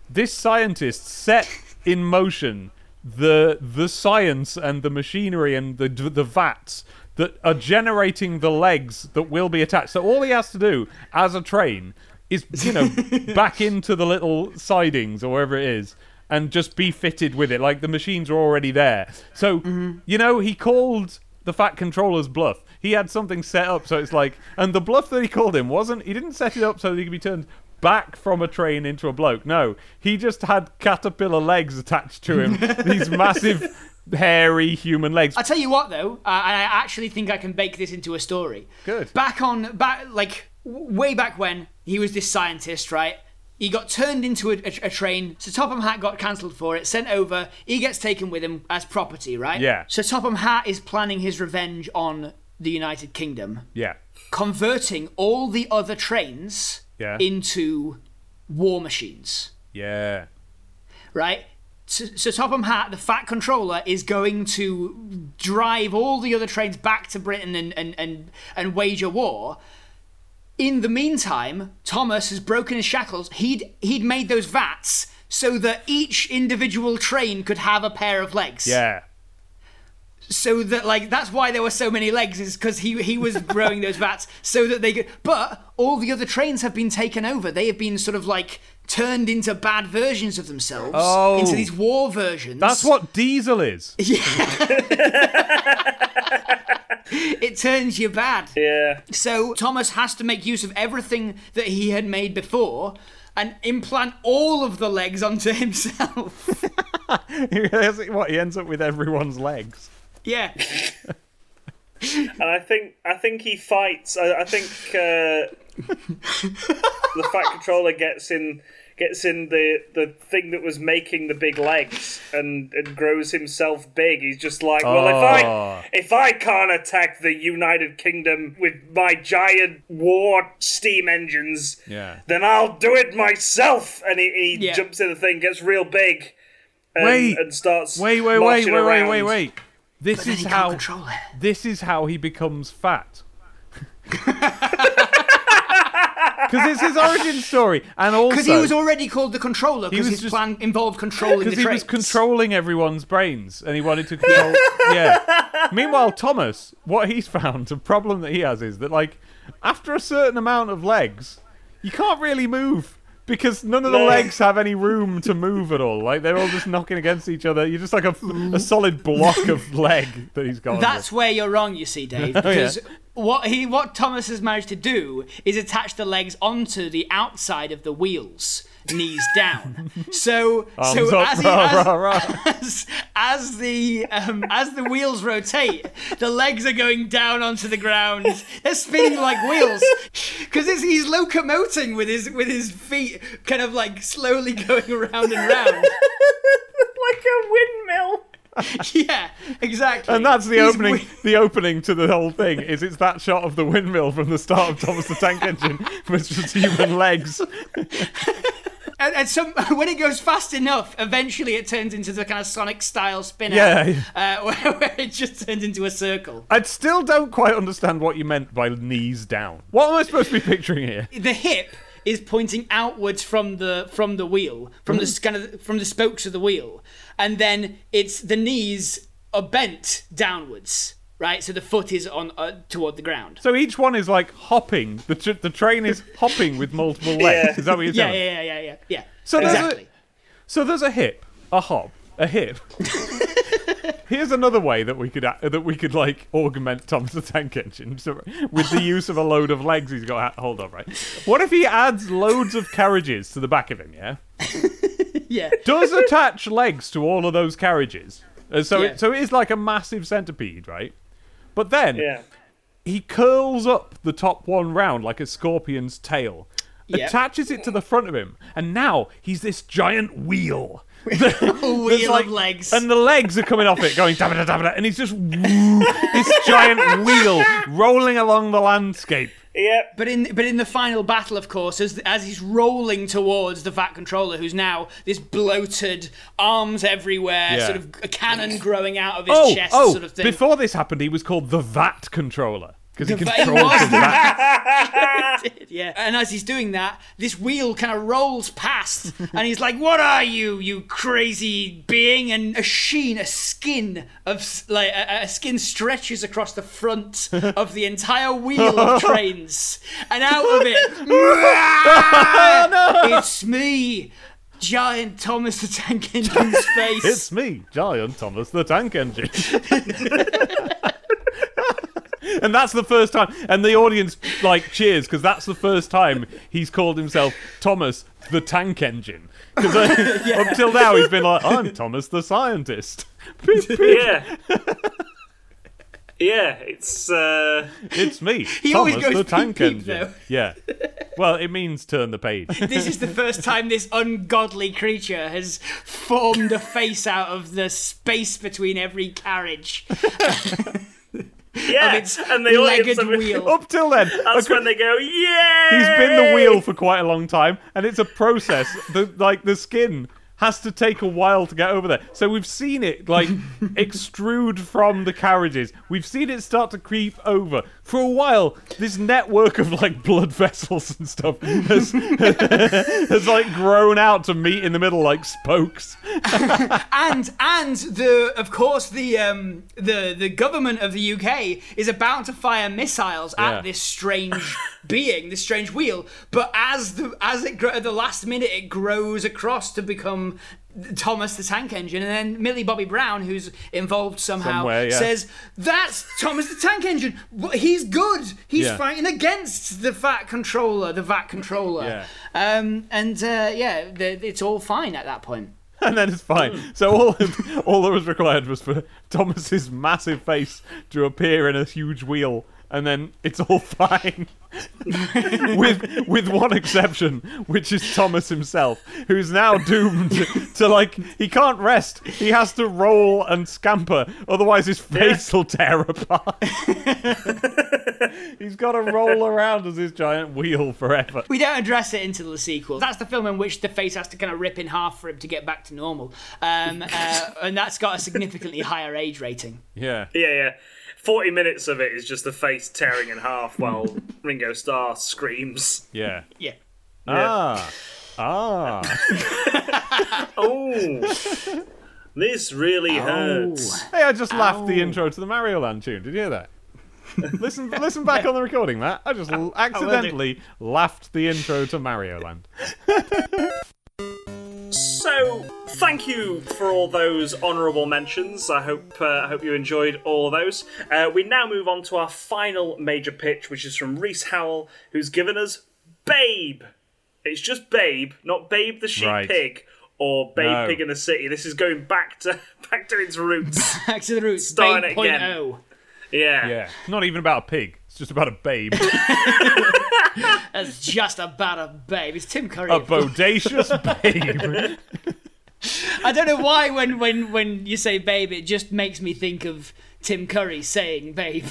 C: this scientist set in motion the the science and the machinery and the the vats that are generating the legs that will be attached. So all he has to do as a train is you know (laughs) back into the little sidings or wherever it is and just be fitted with it like the machines are already there. So mm-hmm. you know he called the fat controller's bluff. He had something set up so it's like and the bluff that he called him wasn't he didn't set it up so that he could be turned back from a train into a bloke. No, he just had caterpillar legs attached to him. (laughs) These massive, hairy human legs.
A: I tell you what, though, uh, I actually think I can bake this into a story.
C: Good.
A: Back on, back like w- way back when he was this scientist, right? He got turned into a, a, a train. So Topham Hatt got cancelled for it, sent over. He gets taken with him as property, right?
C: Yeah.
A: So Topham Hatt is planning his revenge on the United Kingdom,
C: Yeah.
A: converting all the other trains
C: Yeah.
A: into war machines
C: Yeah.
A: right? So, so Topham Hatt, the Fat Controller, is going to drive all the other trains back to Britain and, and, and, and wage a war. In the meantime, Thomas has broken his shackles. He'd he'd made those vats so that each individual train could have a pair of legs.
C: Yeah.
A: So that like that's why there were so many legs is because he he was (laughs) growing those vats so that they could. But all the other trains have been taken over. They have been sort of like turned into bad versions of themselves
C: Oh.
A: into these war versions.
C: That's what diesel is. (laughs)
A: yeah it turns you bad.
B: Yeah.
A: So Thomas has to make use of everything that he had made before and implant all of the legs onto himself. (laughs)
C: what he ends up with everyone's legs.
A: Yeah. (laughs)
B: And I think I think he fights. I, I think uh, (laughs) the Fat Controller gets in gets in the the thing that was making the big legs and, and grows himself big. He's just like, well, if
C: Oh.
B: I if I can't attack the United Kingdom with my giant war steam engines,
C: Yeah.
B: then I'll do it myself. And he, he
A: Yeah.
B: jumps in the thing, gets real big, and,
C: Wait.
B: and starts
C: Wait, wait, wait,
B: marching
C: wait, wait,
B: around.
C: wait, wait. This is how
A: can't control it.
C: this is how he becomes fat. (laughs) Because it's his origin story, and also
A: Because he was already called the controller because his
C: just-
A: plan involved controlling the
C: because he was controlling everyone's brains and he wanted to control yeah meanwhile thomas what he's found the problem that he has is that like after a certain amount of legs you can't really move because none of the
B: No.
C: legs have any room to move at all like they're all just knocking against each other you're just like a, a solid block of (laughs) leg that he's got
A: That's where you're wrong, you see, Dave. (laughs)
C: Oh, yeah.
A: Because what he what Thomas has managed to do is attach the legs onto the outside of the wheels, knees down. So
C: Arms
A: so
C: up,
A: as, he,
C: rah,
A: as,
C: rah, rah.
A: as as the um, as the wheels rotate, the legs are going down onto the ground. They're spinning like wheels because he's locomoting with his with his feet, kind of like slowly (laughs) going around and round. (laughs)
B: like a windmill.
A: yeah, exactly.
C: and that's the
A: He's
C: opening.
A: wi-
C: the opening to the whole thing is it's that shot of the windmill from the start of Thomas the Tank Engine (laughs) with just human legs.
A: And, and some (laughs) when it goes fast enough, eventually it turns into the kind of Sonic style spin out,
C: Yeah.
A: uh, (laughs) where, where it just turns into a circle.
C: I still don't quite understand what you meant by knees down. What am I supposed to be picturing here? (laughs)
A: The hip is pointing outwards from the from the wheel, from the kind of from the spokes of the wheel, and then it's the knees are bent downwards, right? So the foot is on uh, toward the ground.
C: So each one is like hopping. The tr- the train is hopping with multiple legs.
B: Yeah.
C: Is that what you're
A: Yeah,
C: telling?
A: yeah, yeah, yeah, yeah. yeah.
C: So there's a-
A: exactly.
C: So there's a hip, a hop, a hip. (laughs) Here's another way that we could a- that we could like augment Thomas the Tank Engine so, with the use of a load of legs he's got hold of. Right? What if he adds loads of carriages to the back of him? Yeah, (laughs)
A: yeah.
C: does attach legs to all of those carriages. Uh, so
A: Yeah.
C: it, so it is like a massive centipede, right? But then
B: Yeah.
C: he curls up the top one round like a scorpion's tail,
A: Yeah.
C: attaches it to the front of him, and now he's this giant wheel.
A: A (laughs) wheel (laughs)
C: like-
A: of legs.
C: And the legs are coming off it, going dabba da dabba, da, and he's just woo, (laughs) this giant wheel rolling along the landscape.
B: Yep.
A: But in but in the final battle, of course, as as he's rolling towards the Vat Controller, who's now this bloated, arms everywhere,
C: Yeah.
A: sort of a cannon growing out of his
C: Oh,
A: chest,
C: oh!
A: sort of thing.
C: Before this happened, he was called the VAT controller because he
A: The Va-
C: controls (laughs)
A: he was
C: the
A: the
C: VAT.
A: yeah. And as he's doing that, this wheel kind of rolls past, and he's like, "What are you, you crazy being?" And a sheen, a skin of like a, a skin stretches across the front (laughs) of the entire wheel of trains, and out of it, (laughs) it's me, giant Thomas the Tank Engine's face.
C: It's me, Giant Thomas the Tank Engine. And that's the first time, and the audience like cheers because that's the first time he's called himself Thomas the Tank Engine. Because (laughs) up till now he's been like, I'm Thomas the Scientist.
B: Yeah. (laughs) yeah, it's uh
C: It's me, (laughs)
A: He always
C: Thomas
A: goes
C: the Tank
A: beep,
C: Engine.
A: though.
C: Yeah. Well, it means turn the page.
A: this is the first time this ungodly creature has formed a face out of the space between every carriage.
B: Yeah,
A: its
B: and the audience
A: legged
B: have
A: wheel. (laughs)
C: Up till then,
B: That's
C: okay,
B: when they go, yeah.
C: he's been the wheel for quite a long time, and it's a process. The like the skin has to take a while to get over there. So we've seen it like (laughs) extrude from the carriages. We've seen it start to creep over. For a while, this network of like blood vessels and stuff has, (laughs) has like grown out to meet in the middle like spokes.
A: and and the of course the um the the government of the UK is about to fire missiles
C: Yeah.
A: at this strange (laughs) being, this strange wheel. But as the as it the last minute it grows across to become Thomas the Tank Engine, and then Millie Bobby Brown, who's involved somehow,
C: Somewhere, yeah.
A: says that's Thomas the Tank Engine. He's good. He's
C: Yeah.
A: fighting against the VAT controller, the VAT controller.
C: Yeah.
A: Um, and uh, yeah, the, it's all fine at that point. (laughs)
C: and then it's fine. So all (laughs) all that was required was for Thomas's massive face to appear in a huge wheel, and then it's all (laughs) fine. (laughs) with with one exception, which is Thomas himself, who's now doomed (laughs) to like he can't rest. He has to roll and scamper, otherwise his face will tear apart. He's got to roll around as this giant wheel forever.
A: We don't address it until the sequel. That's the film in which the face has to kind of rip in half for him to get back to normal. Um, uh, and that's got a significantly higher age rating.
C: Yeah.
B: Yeah, yeah. 40 minutes of it is just the face tearing in half while (laughs) Ringo Starr screams.
C: Yeah.
A: Yeah.
C: Ah. Ah. (laughs)
B: Oh. this really hurts.
C: Hey, I just laughed the intro to the Mario Land tune. Did you hear that? (laughs) listen, listen back on the recording, Matt. I just l- accidentally laughed the intro to Mario Land.
B: So, thank you for all those honourable mentions. I hope uh, I hope you enjoyed all of those. Uh, we now move on to our final major pitch, which is from Reese Howell, who's given us Babe. It's just Babe, not Babe the Sheep
C: Right.
B: Pig or Babe
C: No.
B: Pig in the City. This is going back to (laughs) back to its roots. (laughs)
A: Back to the roots.
B: Starting
A: Babe
B: again.
A: point oh.
B: Yeah.
C: Yeah, it's not even about a pig. It's just about a babe, (laughs)
A: That's just about a babe. It's Tim Curry.
C: a bodacious (laughs) babe.
A: I don't know why when, when, when you say babe, it just makes me think of Tim Curry saying babe.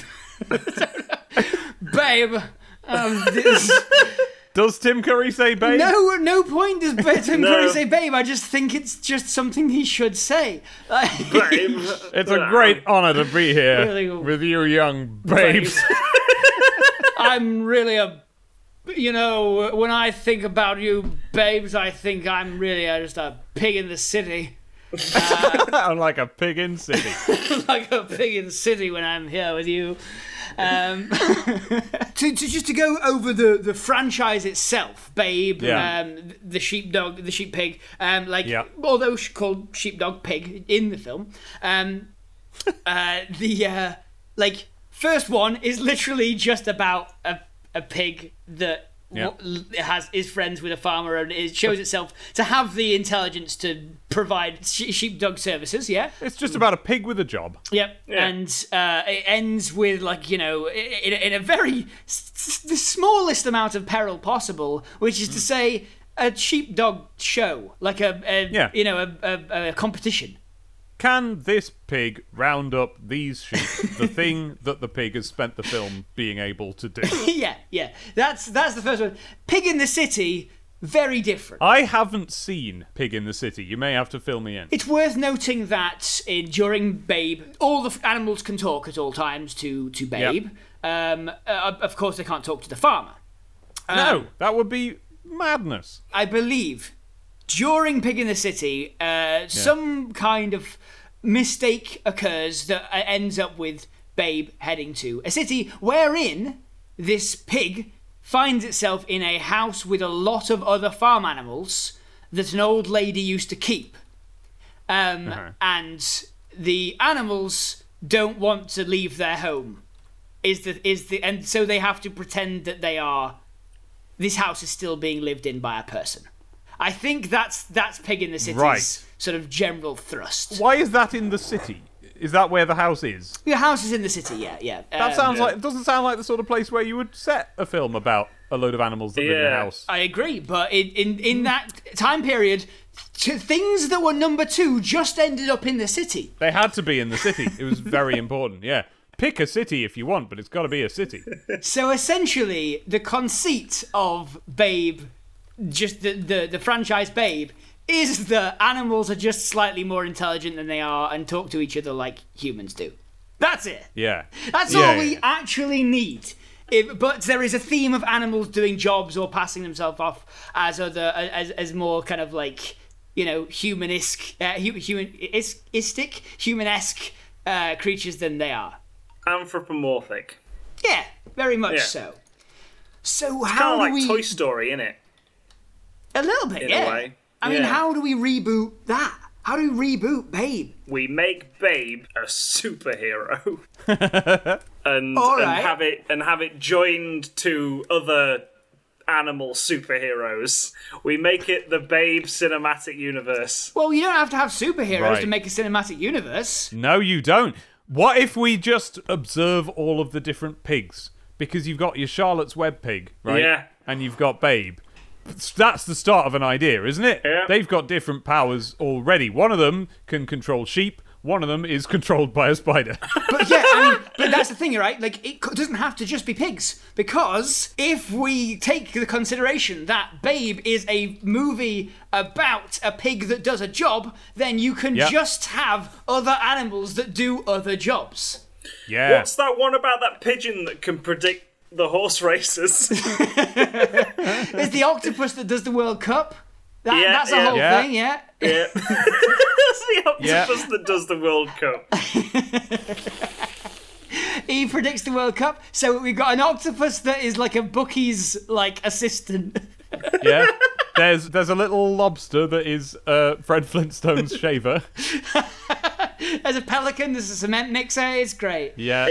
A: babe. Um, this,
C: Does Tim Curry say babe?
A: no, at no point does Tim
B: No.
A: Curry say babe. I just think it's just something he should say. Like-
B: Babe. (laughs)
C: It's a great honour to be here
A: Really-
C: with you, young babes. (laughs)
A: I'm really a, you know, when I think about you, babes, I think I'm really just a pig in the city. (laughs)
C: I'm like a pig in city. (laughs)
A: like a pig in the city when I'm here with you. Um, (laughs) to, to just to go over the, the franchise itself, Babe,
C: Yeah.
A: um, the sheepdog, the sheep pig, um, like
C: Yeah.
A: although sh- called sheepdog pig in the film, um, uh, the uh, like first one is literally just about a, a pig that
C: Yeah.
A: w- l- has is friends with a farmer and it shows itself to have the intelligence to provide she- sheepdog services. Yeah.
C: It's just about a pig with a job.
A: Yep.
B: Yeah.
A: And uh, it ends with like you know in, in a very s- s- the smallest amount of peril possible, which is to say a sheepdog show, like a, a
C: Yeah.
A: you know a, a, a competition.
C: Can this pig round up these sheep? the (laughs) thing that the pig has spent the film being able to do. (laughs)
A: yeah, yeah. That's that's the first one. Pig in the City, very different.
C: I haven't seen Pig in the City. You may have to fill me in.
A: It's worth noting that in, during Babe, all the f- animals can talk at all times to to Babe. Um, uh, of course, they can't talk to the farmer.
C: no, that would be madness.
A: I believe during Pig in the City, uh, some kind of mistake occurs that uh, ends up with Babe heading to a city wherein this pig finds itself in a house with a lot of other farm animals that an old lady used to keep. Um, And the animals don't want to leave their home. Is the is the and so they have to pretend that they are this house is still being lived in by a person. I think that's that's Pig in the City's
C: Right.
A: sort of general thrust.
C: Why is that in the city? Is that where the house is?
A: Your house is in the city, yeah, yeah.
C: That
A: Um,
C: sounds like it doesn't sound like the sort of place where you would set a film about a load of animals that live in a house.
A: I agree, but in in, in that time period, t- things that were number two just ended up in the city.
C: They had to be in the city. It was very (laughs) important. Yeah. Pick a city if you want, but it's got to be a city.
A: So essentially, the conceit of Babe, just the, the, the franchise Babe, is that animals are just slightly more intelligent than they are and talk to each other like humans do. That's it.
C: Yeah.
A: That's
C: Yeah,
A: all
C: yeah,
A: we actually need. If, but there is a theme of animals doing jobs or passing themselves off as other as, as more kind of like you know humanistic, uh, hu- humanistic, humanesque uh, creatures than they are.
B: Anthropomorphic.
A: Yeah, very much
B: Yeah.
A: so. So
B: Kind
A: how
B: of like
A: we?
B: Toy Story, innit?
A: A little bit,
B: In
A: yeah.
B: a way.
A: I mean, how do we reboot that? How do we reboot Babe?
B: We make Babe a superhero, (laughs) and
A: All
B: and have it and have it joined to other animal superheroes. We make it the Babe cinematic universe.
A: Well, you don't have to have superheroes
C: Right.
A: to make a cinematic universe.
C: No, you don't. What if we just observe all of the different pigs? Because you've got your Charlotte's Web pig, right?
B: Yeah.
C: And you've got Babe. That's the start of an idea, isn't it?
B: Yeah.
C: They've got different powers already. One of them can control sheep. One of them is (laughs) controlled by a spider.
A: But yeah, I mean, but that's the thing, right? Like, it doesn't have to just be pigs because if we take the consideration that Babe is a movie about a pig that does a job, then you can
C: Yeah.
A: just have other animals that do other jobs.
C: yeah.
B: What's that one about that pigeon that can predict the horse races? (laughs)
A: it's the octopus that does the World Cup. That,
B: Yeah,
A: that's a
B: yeah.
A: whole
C: Yeah.
A: thing, yeah.
B: yeah. (laughs) It's the octopus
C: Yeah.
B: that does the World Cup. (laughs)
A: He predicts the World Cup. So we've got an octopus that is like a bookie's like assistant.
C: yeah. There's there's a little lobster that is uh, Fred Flintstone's shaver.
A: There's a pelican. There's a cement mixer. It's great.
C: Yeah.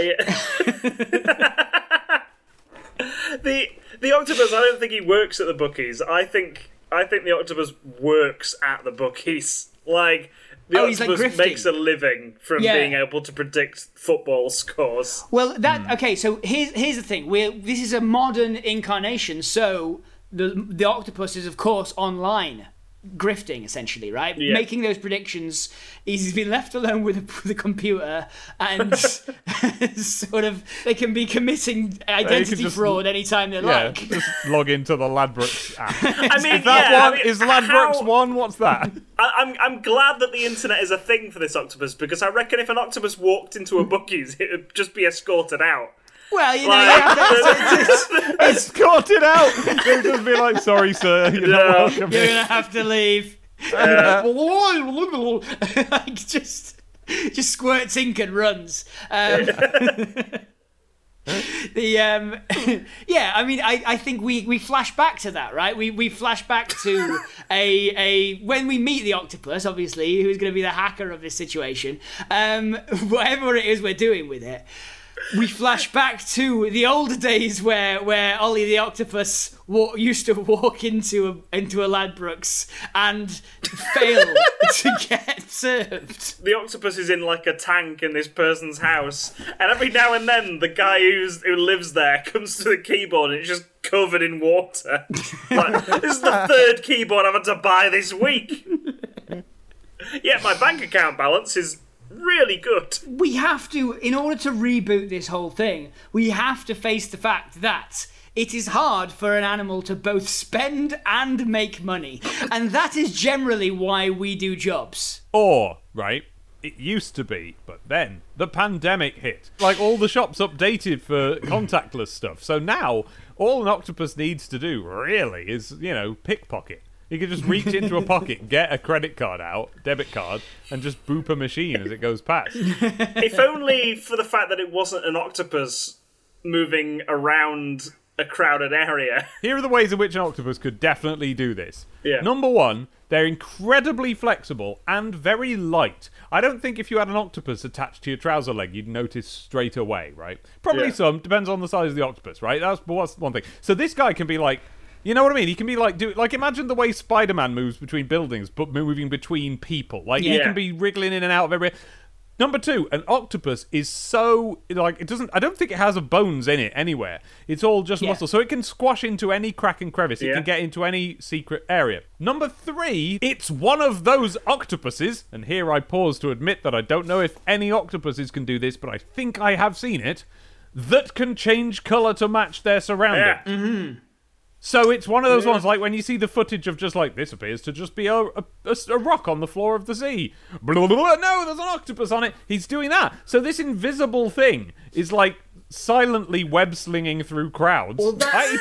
B: The the octopus, I don't think he works at the bookies. I think I think the octopus works at the bookies. Like the
A: Oh, he's, like,
B: octopus makes a living from
A: Yeah.
B: being able to predict football scores.
A: Well, that hmm. okay. So here's here's the thing. We're this is a modern incarnation. So the the octopus is of course online, grifting essentially, right?
B: Yeah.
A: Making those predictions. He's been left alone with a, with a computer, and (laughs) sort of they can be committing identity
C: just-
A: fraud anytime they
C: Yeah,
A: like.
C: just log into the Ladbrokes app. (laughs)
B: I mean,
C: Is that
B: yeah,
C: one?
B: I mean,
C: is Ladbrokes
B: how-
C: one? What's that?
B: I, I'm I'm glad that the internet is a thing for this octopus because I reckon if an octopus walked into a bookies, it would just be escorted out.
A: Well, you know,
B: Like,
A: you have to-
C: Escort (laughs) it out. They'll just be like, "Sorry, sir, you're not
B: Yeah.
C: welcome."
A: you're gonna have to leave. like (laughs) just just squirts ink and runs. Um, (laughs) the um, yeah, I mean, I, I think we, we flash back to that, right? We we flash back to a a when we meet the octopus, obviously, who's going to be the hacker of this situation. Um, whatever it is we're doing with it, we flash back to the old days where where Ollie the octopus wa- used to walk into a into a Ladbrokes and fail (laughs) to get served.
B: the octopus is in like a tank in this person's house, and every now and then the guy who's who lives there comes to the keyboard and it's just covered in water. (laughs) like, this is the third keyboard I've had to buy this week. (laughs) Yet my bank account balance is really good.
A: we have to, in order to reboot this whole thing, we have to face the fact that it is hard for an animal to both spend and make money. And that is generally why we do jobs.
C: Or, right, it used to be, but then the pandemic hit. Like all the shops updated for contactless stuff. So now all an octopus needs to do really is, you know, pickpocket. He can just reach into a pocket, (laughs) get a credit card out, debit card, and just boop a machine as it goes past. (laughs)
B: If only for the fact that it wasn't an octopus moving around a crowded area. (laughs)
C: Here are the ways in which an octopus could definitely do this.
B: Yeah.
C: Number one, they're incredibly flexible and very light. I don't think if you had an octopus attached to your trouser leg, you'd notice straight away, right? Probably
B: Yeah.
C: some, depends on the size of the octopus, right? That's what's one thing. So this guy can be like, you know what I mean? He can be like, do like imagine the way Spider-Man moves between buildings, but moving between people. Like he
B: Yeah.
C: can be wriggling in and out of every. Number two, an octopus is so like it doesn't. I don't think it has a bones in it anywhere. It's all just
A: Yeah.
C: muscle, so it can squash into any crack and crevice. It
B: Yeah.
C: can get into any secret area. Number three, it's one of those octopuses, and here I pause to admit that I don't know if any octopuses can do this, but I think I have seen it. That can change color to match their surroundings.
B: Yeah. Mm-hmm.
C: So it's one of those ones like when you see the footage of just like this appears to just be a, a, a- rock on the floor of the sea. Blah, blah, blah, no, there's an octopus on it. He's doing that. So this invisible thing is like silently web slinging through crowds. Well, I-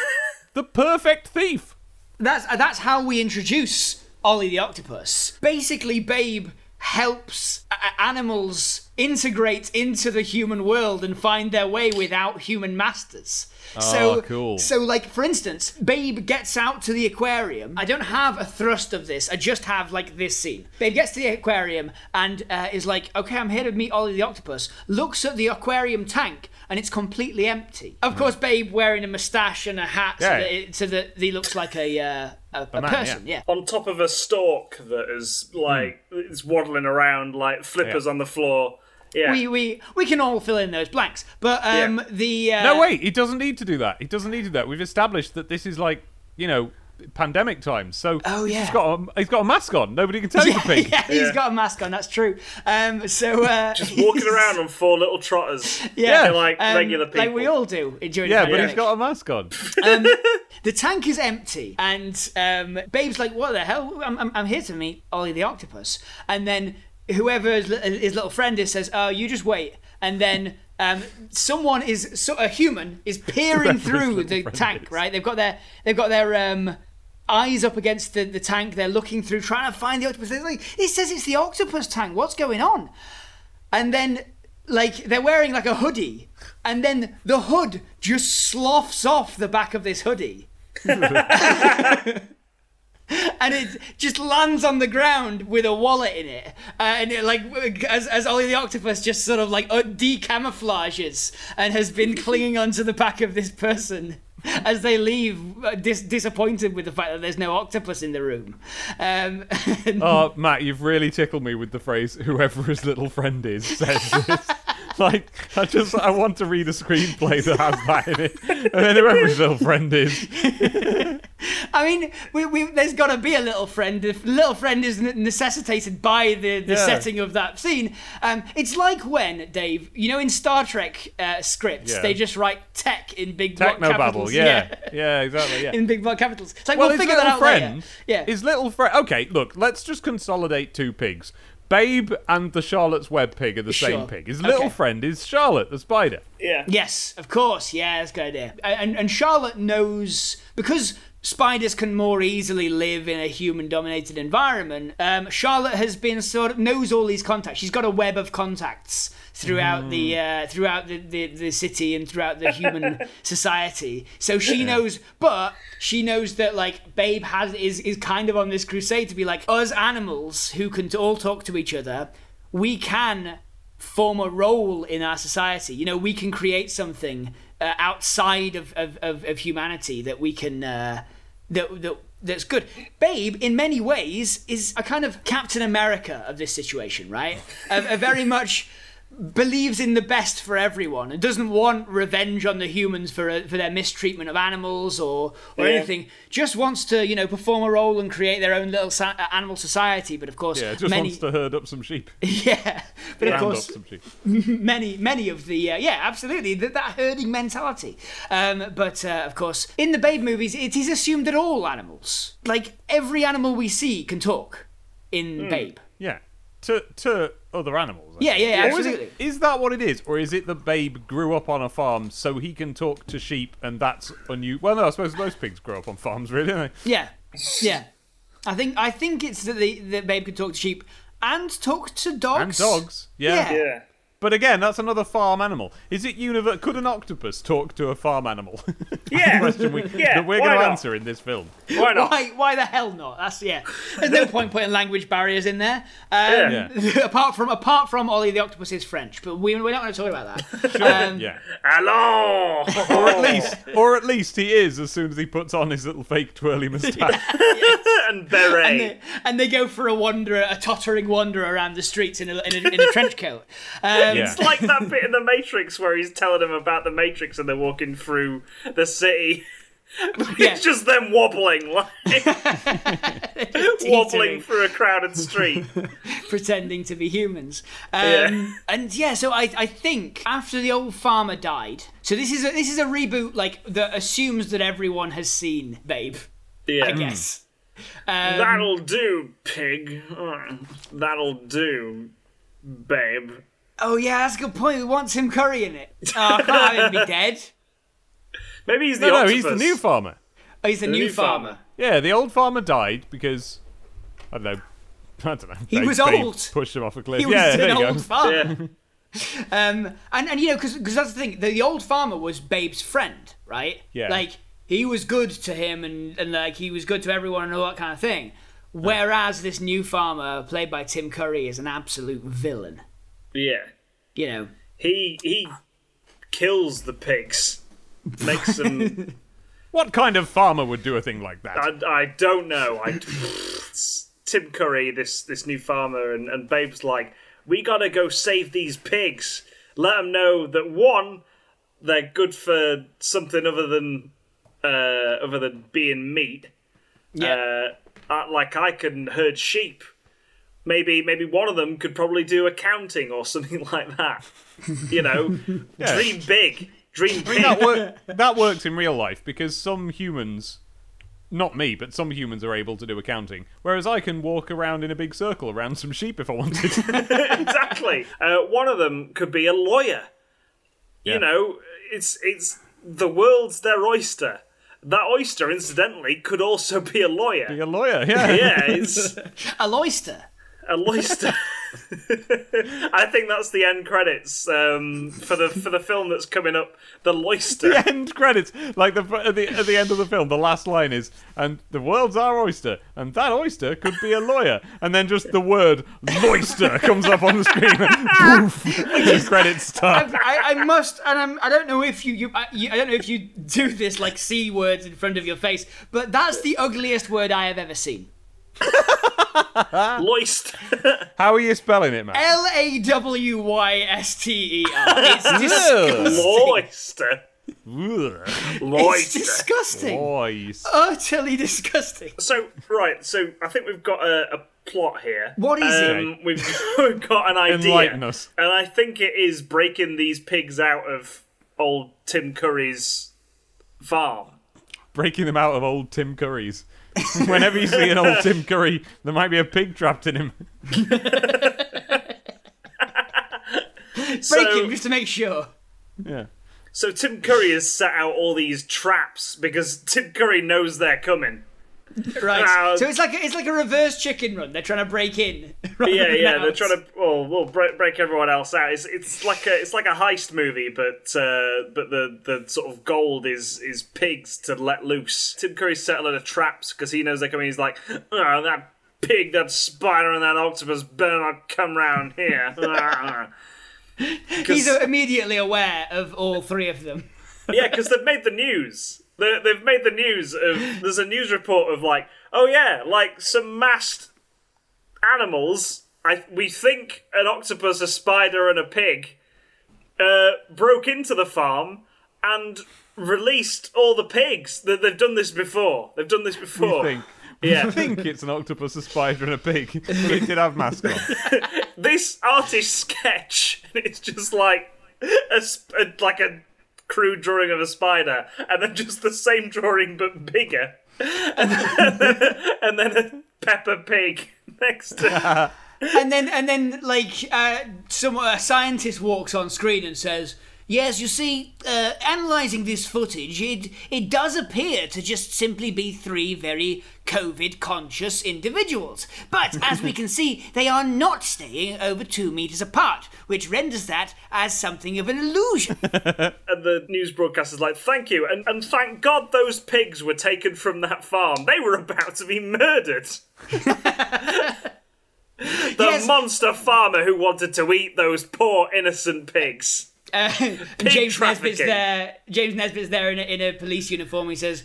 C: the perfect thief.
A: That's that's how we introduce Ollie the octopus. Basically, Babe helps animals integrate into the human world and find their way without human masters. so,
C: Oh, cool.
A: So, like for instance, Babe gets out to the aquarium. I don't have a thrust of this. I just have like this scene. Babe gets to the aquarium and uh, is like, "Okay, I'm here to meet Ollie the octopus." Looks at the aquarium tank and it's completely empty. Of course, Babe wearing a moustache and a hat so
C: Yeah.
A: that, it, so that he looks like a uh, a, a
C: man,
A: person. Yeah.
B: On top of a stalk that is like is waddling around like flippers
C: Yeah.
B: on the floor. Yeah.
A: We, we we can all fill in those blanks, but um,
B: Yeah.
A: the uh,
C: No, wait, he doesn't need to do that. He doesn't need to do that. We've established that this is like, you know, pandemic times. So
A: Oh, yeah.
C: he's got a, he's got a mask on. Nobody can tell
A: yeah,
C: he's a pig.
A: yeah, he's
B: Yeah.
A: got a mask on. That's true. Um, so uh, (laughs)
B: just walking around on four little trotters.
A: yeah,
B: like
A: um,
B: regular people.
A: like we all do during
C: Yeah,
A: the
C: but he's got a mask on. (laughs)
A: um, the tank is empty, and um, Babe's like, "What the hell? I'm, I'm, I'm here to meet Ollie the octopus." And then whoever his, his little friend is says, "Oh, you just wait." And then um, someone is so, a human is peering (laughs) through the tank. Right? They've got their they've got their um, eyes up against the, the tank. They're looking through, trying to find the octopus. They're like, "It says it's the octopus tank. What's going on?" And then like they're wearing like a hoodie and then the hood just sloughs off the back of this hoodie (laughs) (laughs) (laughs) and it just lands on the ground with a wallet in it uh, and it like as, as ollie the octopus just sort of like uh, decamouflages and has been (laughs) clinging onto the back of this person as they leave uh, dis- disappointed with the fact that there's no octopus in the room um, (laughs)
C: Oh, Matt, you've really tickled me with the phrase "whoever his little friend is" says this. (laughs) like, I just I want to read a screenplay that has that in it, and then whoever his little friend is. (laughs)
A: I mean, we, we, there's got to be a little friend. If little friend is necessitated by the, the
C: Yeah.
A: setting of that scene, um, it's like when Dave, you know, in Star Trek uh, scripts,
C: Yeah.
A: they just write tech in big block
C: Techno babble,
A: capitals.
C: yeah, yeah, exactly, yeah. (laughs)
A: in big block capitals. It's like
C: well,
A: we'll figure that out
C: friend,
A: later. Yeah,
C: his little friend. Okay, look, let's just consolidate two pigs. Babe and the Charlotte's Web pig are the same pig. His little
A: Okay.
C: friend is Charlotte the spider.
B: Yeah.
A: Yes, of course. Yeah, that's a good idea. And and Charlotte knows because spiders can more easily live in a human dominated environment, um, Charlotte has been sort of knows all these contacts. She's got a web of contacts throughout the uh, throughout the, the, the city and throughout the human (laughs) society. So she knows, but she knows that like Babe has is is kind of on this crusade to be like us animals who can all talk to each other. We can form a role in our society. You know, we can create something uh, outside of, of, of, of humanity that we can uh, that, that that's good. Babe, in many ways, is a kind of Captain America of this situation, right? a, a very (laughs) much believes in the best for everyone and doesn't want revenge on the humans for uh, for their mistreatment of animals or or
B: Yeah.
A: anything. Just wants to you know perform a role and create their own little sa- uh, animal society. But of course,
C: Yeah, just
A: many
C: wants to herd up some sheep. (laughs)
A: yeah, but of course, many many of the uh, yeah absolutely that, that herding mentality um, but uh, of course in the babe movies it is assumed that all animals like every animal we see can talk in babe
C: Yeah. To to other animals. I
A: yeah
C: think.
A: yeah,
C: Or is, it, is that what it is, or is it that Babe grew up on a farm so he can talk to sheep, and that's unusual? Well, no, I suppose most pigs grow up on farms, (laughs) really. Don't they?
A: yeah yeah i think i think it's that the that babe can talk to sheep and talk to dogs
C: And dogs. Yeah.
A: Yeah.
B: Yeah.
C: But again, that's another farm animal. Is it univer- Could an octopus talk to a farm animal? (laughs)
B: Yeah.
C: question we,
B: Yeah,
C: that we're
B: why
C: going to
B: not?
C: answer in this film.
B: Why not?
A: Why, why the hell not? That's yeah. There's no point putting language barriers in there. Um,
C: Yeah. (laughs)
A: apart from apart from Ollie the octopus is French, but we, we're not going to talk about that. (laughs) Um,
C: Yeah.
B: Hello.
C: Or at least, or at least he is as soon as he puts on his little fake twirly moustache.
B: And beret.
A: and they, and they go for a wander, a tottering wander around the streets in a, in a, in a trench coat. Um,
C: Yeah.
B: It's like that bit in the Matrix where he's telling them about the Matrix and they're walking through the city. (laughs)
A: Yeah.
B: It's just them wobbling, like (laughs) wobbling through a crowded street. (laughs)
A: pretending to be humans. Um,
B: Yeah.
A: And yeah, so I, I think after the old farmer died, so this is a, this is a reboot like that assumes that everyone has seen Babe.
B: Yeah.
A: I guess. Um,
B: That'll do, pig. That'll do, babe.
A: Oh yeah, that's a good point. We want Tim Curry in it. Oh, I can't have him be (laughs) dead.
B: Maybe he's the
C: no, no, he's the new farmer.
A: Oh, he's the, new,
B: new
A: farmer.
B: farmer.
C: Yeah, the old farmer died because I don't know. (laughs) I don't know.
A: He
C: Babe-
A: was
C: Babe
A: old.
C: Pushed him off a cliff.
A: He was
C: yeah, there
A: an
C: you
A: old
C: go.
A: farmer.
B: Yeah. (laughs)
A: Um, and and you know, because that's the thing. The, the old farmer was Babe's friend, right?
C: Yeah.
A: Like he was good to him, and and like he was good to everyone, and all that kind of thing. Whereas this new farmer, played by Tim Curry, is an absolute villain.
B: yeah.
A: You know,
B: He he kills the pigs. Makes them. (laughs)
C: What kind of farmer would do a thing like that?
B: I, I don't know. I, Tim Curry, this this new farmer, and, and Babe's like, we gotta go save these pigs. Let them know that one, they're good for something other than uh, other than being meat.
A: yeah.
B: Uh, like I can herd sheep. Maybe maybe one of them could probably do accounting or (laughs) something like that. You know, (laughs) dream big, dream big.
C: that, work, that works in real life because some humans, not me, but some humans are able to do accounting, whereas I can walk around in a big circle around some sheep if I wanted. (laughs)
B: exactly. Uh, one of them could be a lawyer.
C: Yeah.
B: You know, it's it's the world's their oyster. That oyster, incidentally, could also be a lawyer.
C: Be a lawyer, yeah.
B: yeah, it's
A: a oyster.
B: a oyster. (laughs) I think that's the end credits um, for the for the film that's coming up. The loister.
C: The end credits, like the at the at the end of the film, the last line is, "And the world's our oyster, and that oyster could be a lawyer." And then just the word "loister" comes up on the screen. (laughs) Poof, the credits start.
A: I, I must, and I'm, I don't know if you, you, I, you, I don't know if you do this like c words in front of your face, but that's the ugliest word I have ever seen. (laughs)
B: Loist. (laughs)
C: How are you spelling it, man?
A: L A W Y S T E R. (laughs) It's disgusting.
B: Loister.
C: Ugh.
A: It's
B: Loister.
A: disgusting.
C: Boys.
A: Utterly disgusting.
B: So right, so I think we've got a, a plot here.
A: What is it?
B: um, We've, we've got an idea,
C: Enlighten us.
B: and I think it is breaking these pigs out of old Tim Curry's farm.
C: Breaking them out of old Tim Curry's. (laughs) Whenever you see an old Tim Curry, there might be a pig trapped in him.
A: Break
B: So-
A: him just to make sure.
C: Yeah.
B: So Tim Curry has set out all these traps because Tim Curry knows they're coming. (laughs)
A: Right.
B: Uh,
A: so it's like a, it's like a reverse chicken run. They're trying to break in. (laughs)
B: Yeah, yeah, they're trying to well, well break, break everyone else out. It's it's like a it's like a heist movie, but uh, but the the sort of gold is is pigs to let loose. Tim Curry's set a lot of traps because he knows they're coming. He's like, oh, that pig, that spider, and that octopus better not come round here. (laughs)
A: He's immediately aware of all three of them.
B: yeah, because they've made the news. They, they've made the news of. There's a news report of like, oh yeah, like some masked animals. I we think an octopus, a spider, and a pig uh, broke into the farm and released all the pigs. They, they've done this before. They've done this before.
C: think. (laughs)
B: Yeah.
C: Think it's an octopus, a spider, and a pig, (laughs) but it did have masks on. (laughs)
B: this artist sketch it's just like a, sp- a like a crude drawing of a spider and then just the same drawing but bigger and then, (laughs) and then a Peppa Pig (laughs) next to (laughs)
A: and then and then like uh, some a scientist walks on screen and says. Yes, you see, uh, analysing this footage, it it does appear to just simply be three very COVID-conscious individuals. But as we (laughs) can see, they are not staying over two meters apart, which renders that as something of an illusion. (laughs)
B: and the news broadcaster's like thank you and, and thank god those pigs were taken from that farm they were about to be murdered (laughs) the
A: Yes.
B: monster farmer who wanted to eat those poor innocent pigs (laughs)
A: Uh, James Nesbitt's there. James Nesbitt's there in a, in a police uniform. He says,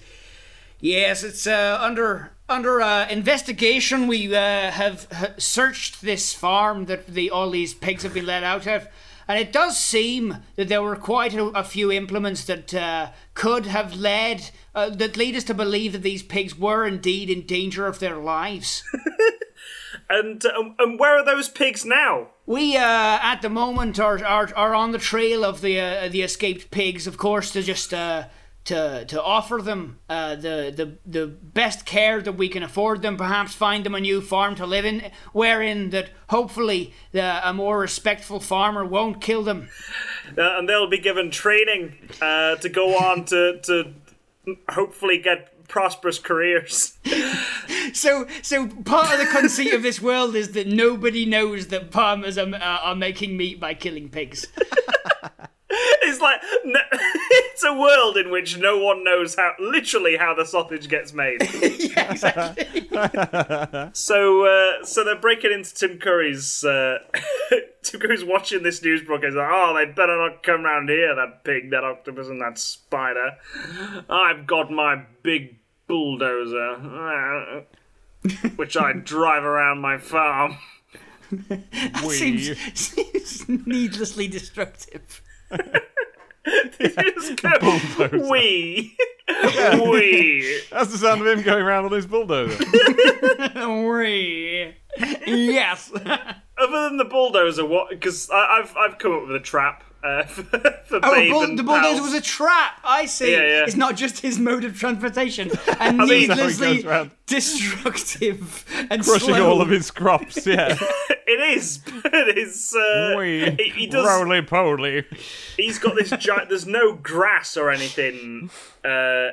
A: "Yes, it's uh, under under uh, investigation. We uh, have searched this farm that the all these pigs have been let out of." And it does seem that there were quite a, a few implements that uh, could have led, uh, that lead us to believe that these pigs were indeed in danger of their lives. (laughs)
B: and um, and where are those pigs now
A: We, uh, at the moment, are, are are on the trail of the uh, the escaped pigs, of course, to just uh, to to offer them uh, the the the best care that we can afford them. Perhaps find them a new farm to live in, wherein that hopefully the, a more respectful farmer won't kill them.
B: uh, and they'll be given training uh, to go on to to hopefully get prosperous careers. (laughs)
A: So, so part of the conceit of this world is that nobody knows that farmers are, are, are making meat by killing pigs. (laughs)
B: it's like no, (laughs) it's a world in which no one knows how literally how the sausage gets made.
A: yeah, exactly.
B: so uh, so they're breaking into Tim Curry's. Uh, Tim Curry's watching this news broadcast. Like, oh, they better not come round here. That pig, that octopus, and that spider. I've got my big bulldozer, which I drive around my farm.
C: We-
A: seems, seems needlessly destructive.
B: Just (laughs) go, we, we.
C: That's the sound of him going around on his bulldozer. (laughs)
A: Wee. yes.
B: Other than the bulldozer, what? Because I've I've come up with a trap uh, (laughs) for, for
A: Oh,
B: Babe
A: bull-
B: and
A: the bulldozer
B: pals.
A: was a trap. I see.
B: Yeah, yeah.
A: It's not just his mode of transportation (laughs) and
B: mean-
C: That's how he
A: needlessly
C: goes round.
A: Destructive and
C: Crushing
A: slow.
C: all of his crops, yeah. (laughs)
B: It is, but it is. Uh,
C: We
B: he, he does.
C: roly poly.
B: He's got this giant. There's no grass or anything uh,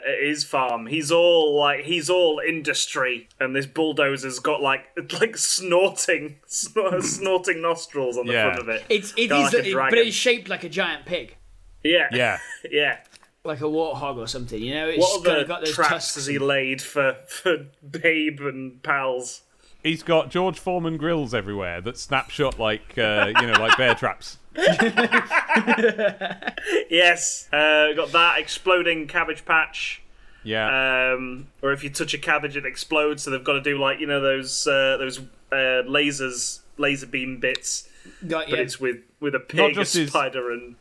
B: at his farm. He's all like he's all industry, and this bulldozer's got like (laughs) like snorting, snor- snorting nostrils on the
C: Yeah.
B: front of it.
A: It's it
B: Kinda
A: is,
B: like a
A: it- but it's shaped like a giant pig,
B: yeah,
C: Yeah. (laughs)
B: yeah.
A: Like a warthog or something. You know, it's
B: What
A: kind
B: other
A: got those
B: traps
A: tusks.
B: has he laid for for Babe and pals?
C: He's got George Foreman grills everywhere that snapshot like, uh, you know, like bear (laughs) traps.
B: Yes, uh, got that exploding cabbage patch.
C: Yeah.
B: um, or if you touch a cabbage, it explodes. So they've got to do like you know those uh, those uh, lasers, laser beam bits,
A: Got
B: but it's with with a pig, a
C: just his-
B: spider, and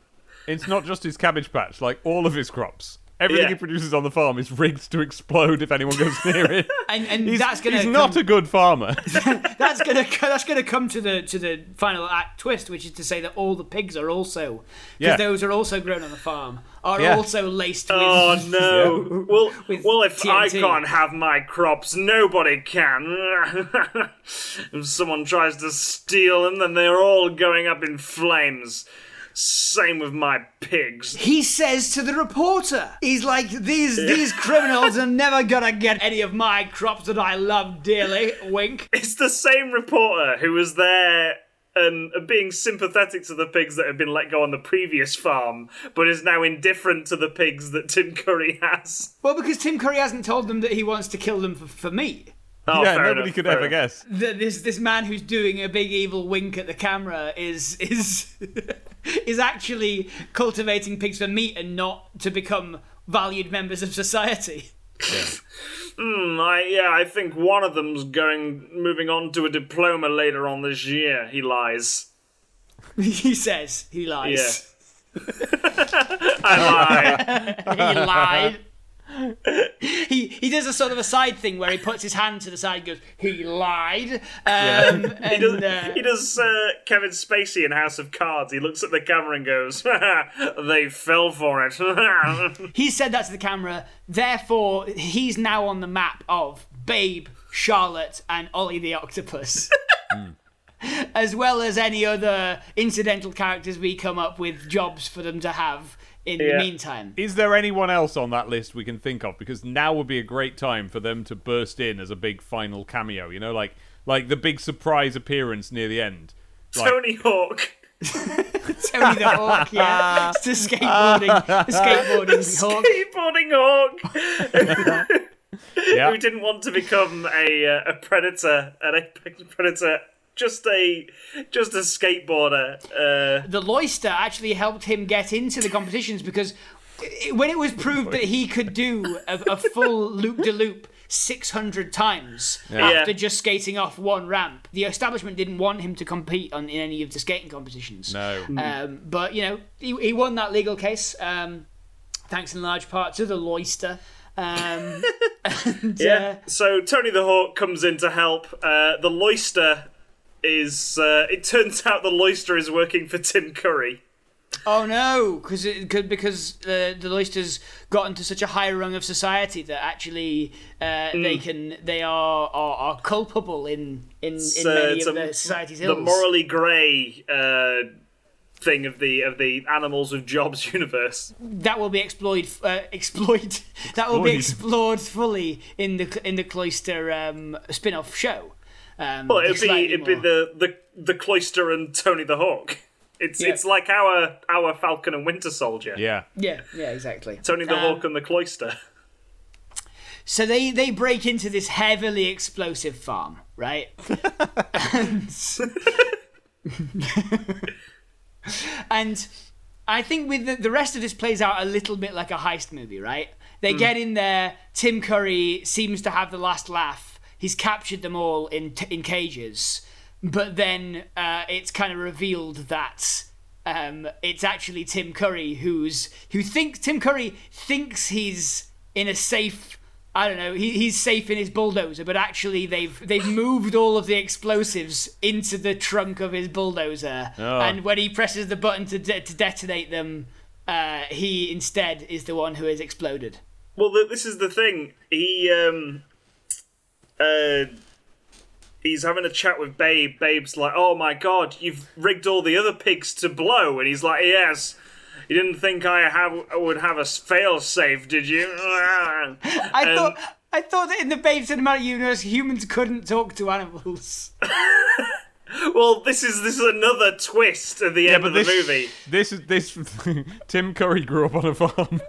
C: It's not just his cabbage patch, like all of his crops. Everything
B: Yeah.
C: he produces on the farm is rigged to explode if anyone goes near it. (laughs)
A: and and
C: He's,
A: that's gonna
C: he's
A: come,
C: not a good farmer. (laughs)
A: that's gonna (laughs) that's gonna come to the to the final act twist, which is to say that all the pigs are also because
C: Yeah.
A: those are also grown on the farm are
C: Yeah.
A: also laced oh, with.
B: oh no! Well,
A: With
B: well, if I can't have my crops, nobody can. if someone tries to steal them, then they're all going up in flames. Same with my pigs.
A: He says to the reporter, he's like, these these criminals are (laughs) never gonna get any of my crops that I love dearly. Wink.
B: It's the same reporter who was there and being sympathetic to the pigs that had been let go on the previous farm, but is now indifferent to the pigs that Tim Curry has.
A: Well, because Tim Curry hasn't told them that he wants to kill them for, for meat.
B: Oh,
C: yeah, nobody
B: enough,
C: could ever
B: enough.
C: guess.
A: that this this man who's doing a big evil wink at the camera is is (laughs) is actually cultivating pigs for meat and not to become valued members of society. (laughs)
B: Hmm, I, yeah, I think one of them's going, moving on to a diploma later on this year. He lies. (laughs)
A: he says he lies.
B: I lie.
A: he lied. He he does a sort of a side thing where he puts his hand to the side and goes, he lied. Um, (laughs) and,
B: He does,
A: uh,
B: he does uh, Kevin Spacey in House of Cards. He looks at the camera and goes, (laughs) "They fell for it." (laughs)
A: he said that to the camera. Therefore, he's now on the map of Babe, Charlotte, and Ollie the Octopus. As well as any other incidental characters we come up with jobs for them to have in the meantime.
C: Is there anyone else on that list we can think of? Because now would be a great time for them to burst in as a big final cameo. You know, like like the big surprise appearance near the end. Like,
B: Tony Hawk. (laughs)
A: Tony the Hawk, yeah. (laughs) It's the skateboarding, the skateboarding (laughs) Hawk.
B: Skateboarding Hawk.
C: yeah.
B: Who didn't want to become a uh, a predator, an apex predator, just a just a skateboarder. Uh,
A: the Loister actually helped him get into the competitions because i- when it was proved that he could do a, a full loop de loop 600 times after
B: Yeah.
A: just skating off one ramp, the establishment didn't want him to compete on in any of the skating competitions.
C: No.
A: Um, but you know, he, he won that legal case, um, thanks in large part to the Loister. Um, (laughs) and,
B: yeah.
A: uh,
B: So Tony the Hawk comes in to help. Uh, the Loister is. Uh, it turns out the Loister is working for Tim Curry.
A: Oh no, because it could because uh, the Loisters got into such a high rung of society that actually uh,
B: Hmm.
A: they can they are are, are culpable in in, in
B: uh,
A: many of
B: a-
A: the society's
B: the morally grey uh, thing of the of the animals of jobs (laughs) universe.
A: that will be explored uh, exploit (laughs) that will be
C: Explored.
A: explored fully in the in the Cloister um, spin-off show. Um,
B: Well, it'd be it'd be the, the the Cloister and Tony the Hawk. (laughs) It's
A: Yeah.
B: it's like our our Falcon and Winter Soldier.
C: yeah.
A: yeah yeah exactly.
B: Tony the
A: Um,
B: Hawk and the Cloister.
A: So they they break into this heavily explosive farm, right? (laughs) and, (laughs) and I think with the, the rest of this plays out a little bit like a heist movie, right? They get in there. Tim Curry seems to have the last laugh. He's captured them all in t- in cages, but then uh, it's kind of revealed that um, it's actually Tim Curry who's who thinks Tim Curry thinks he's in a safe. I don't know. He, he's safe in his bulldozer, but actually they've they've (laughs) moved all of the explosives into the trunk of his bulldozer,
C: Oh.
A: and when he presses the button to de- to detonate them, uh, he instead is the one who has exploded.
B: Well, this is the thing. He um, uh, he's having a chat with Babe. Babe's like, "Oh my god, you've rigged all the other pigs to blow," and he's like, "Yes." You didn't think I have would have a fail safe, did you? (laughs)
A: I
B: And-
A: thought I thought that in the Babe Cinematic Universe, humans couldn't talk to animals. (laughs)
B: Well, this is this is another twist at the end of the
C: this,
B: movie.
C: This is this. (laughs) Tim Curry grew up on a farm.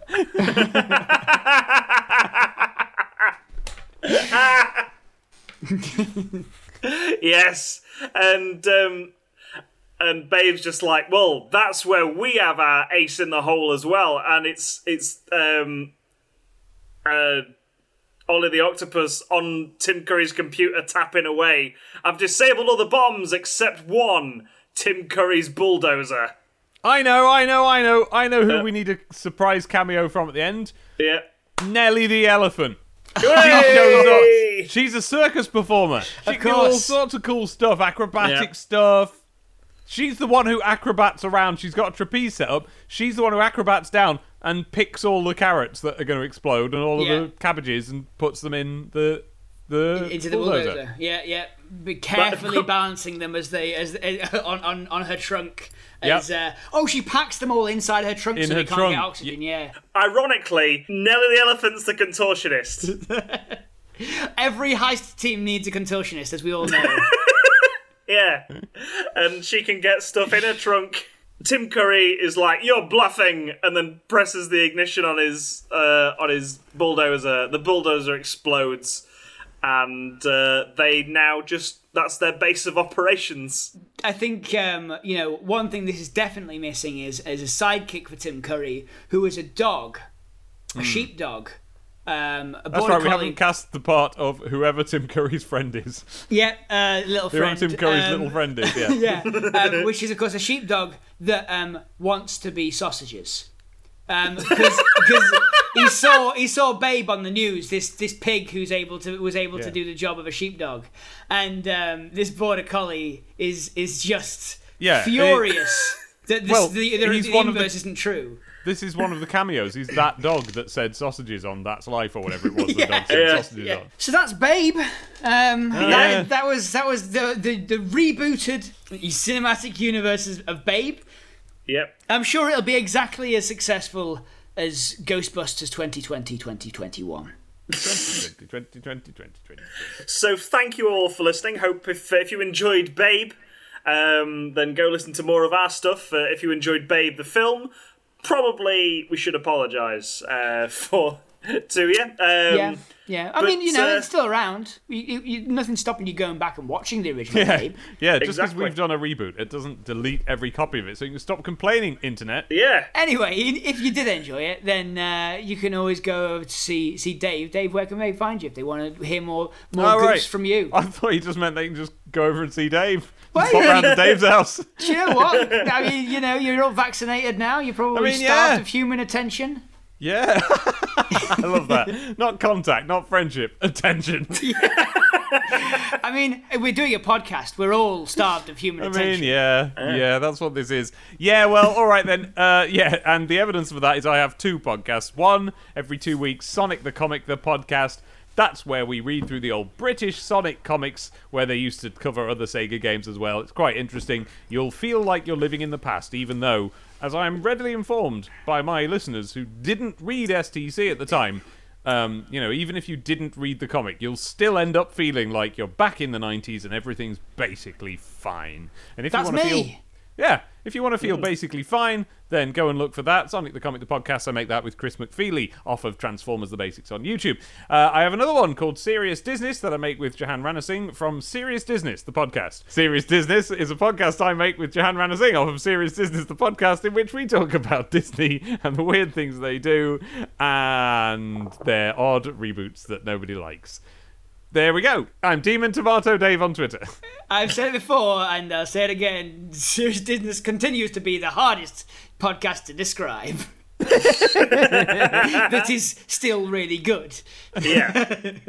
C: (laughs)
B: Yes, and um, and Babe's just like, well, that's where we have our ace in the hole as well, and it's it's um, uh, Ollie the Octopus on Tim Curry's computer tapping away. I've disabled all the bombs except one. Tim Curry's bulldozer.
C: I know, I know, I know, I know who we need a surprise cameo from at the end.
B: Yeah.
C: Nelly the elephant.
B: Hey!
C: She's a circus performer. She can do all
A: course.
C: sorts of cool stuff, acrobatic
B: Yeah.
C: stuff. She's the one who acrobats around. She's got a trapeze set up. She's the one who acrobats down and picks all the carrots that are going to explode and all of the cabbages and puts them in the the
A: into the
C: bulldozer.
A: bulldozer. Yeah, yeah. Be carefully balancing them as they as eh, on on, on her trunk. As, uh, oh, she packs them all inside her trunk
C: In
A: so
C: her
A: they can't
C: trunk,
A: get oxygen. Yeah. (laughs)
B: Ironically, Nelly the Elephant's the contortionist. (laughs)
A: Every heist team needs a contortionist, as we all know. (laughs)
B: yeah. And she can get stuff in her trunk. Tim Curry is like, "You're bluffing," and then presses the ignition on his uh, on his bulldozer. The bulldozer explodes, and uh, they now just that's their base of operations.
A: I think um, you know one thing this is definitely missing is is a sidekick for Tim Curry, who is a dog, a sheepdog. Um, a
C: That's right. We
A: collie.
C: haven't cast the part of whoever Tim Curry's friend is.
A: Yeah, uh, little
C: Whoever
A: friend.
C: Tim Curry's
A: um,
C: little friend is. Yeah. (laughs)
A: yeah, um, which is of course a sheepdog that um, wants to be sausages. Because he saw he saw Babe on the news, this this pig who's able to was able to do the job of a sheepdog, and um, this border collie is is just
C: Yeah, it-
A: furious (laughs) that this,
C: Well,
A: the, the,
C: he's
A: the
C: one of the-
A: inverse isn't true.
C: This is one of the cameos. He's that dog that said sausages on That's Life or whatever it was. (laughs)
A: Yeah.
C: The dog said
B: Yeah.
C: sausages on.
A: So that's Babe. Um,
C: Yeah.
A: that, that was that was the, the the rebooted cinematic universe of Babe.
B: Yep.
A: I'm sure it'll be exactly as successful as Ghostbusters 2020 2021.
C: 2020, 2020, 2020.
B: So thank you all for listening. Hope if if you enjoyed Babe, um, then go listen to more of our stuff. Uh, if you enjoyed Babe the film, probably we should apologise uh, (laughs) for (laughs) to you. Um,
A: yeah, yeah. I mean, you know,
B: uh,
A: it's still around. You, you, you, nothing's stopping you going back and watching the original
C: Yeah,
A: Babe.
C: yeah. Just because
B: Exactly.
C: we've done a reboot, it doesn't delete every copy of it. So you can stop complaining, internet.
B: Yeah.
A: Anyway, if you did enjoy it, then uh, you can always go over to see see Dave. Dave, where can they find you if they want to hear more more
C: Oh, right.
A: from you?
C: I thought you just meant they can just go over and see Dave. (laughs)
A: Wait.
C: Pop round to Dave's house.
A: Do you know what? (laughs) I mean, you know, you're all vaccinated now. You're probably
C: I mean,
A: starved
C: yeah.
A: of human attention.
C: Yeah. (laughs) I love that. (laughs) Not contact, not friendship. Attention. (laughs)
A: I mean, we're doing a podcast. We're all starved of human
C: I
A: attention.
C: mean, yeah, yeah, that's what this is. Yeah, well, all right then. Uh, yeah, and the evidence for that is I have two podcasts. One every two weeks, Sonic the Comic, the podcast. That's where we read through the old British Sonic comics, where they used to cover other Sega games as well. It's quite interesting. You'll feel like you're living in the past, even though, as I am readily informed by my listeners who didn't read STC at the time, um, you know, even if you didn't read the comic, you'll still end up feeling like you're back in the 90s and everything's basically fine. And if
A: That's
C: you want to feel yeah, if you want to feel basically fine, then go and look for that. Sonic the Comic, the podcast. I make that with Chris McFeely off of Transformers the Basics on YouTube. Uh, I have another one called Serious Business that I make with Jahan Ranasingh from Serious Business, the podcast. Serious Business is a podcast I make with Jahan Ranasingh off of Serious Business, the podcast, in which we talk about (laughs) Disney and the weird things they do and their odd reboots that nobody likes. There we go. I'm Demon Tomato Dave on Twitter.
A: I've said it before, and I'll say it again. Serious Business continues to be the hardest podcast to describe. (laughs) that is still really good.
B: Yeah. (laughs)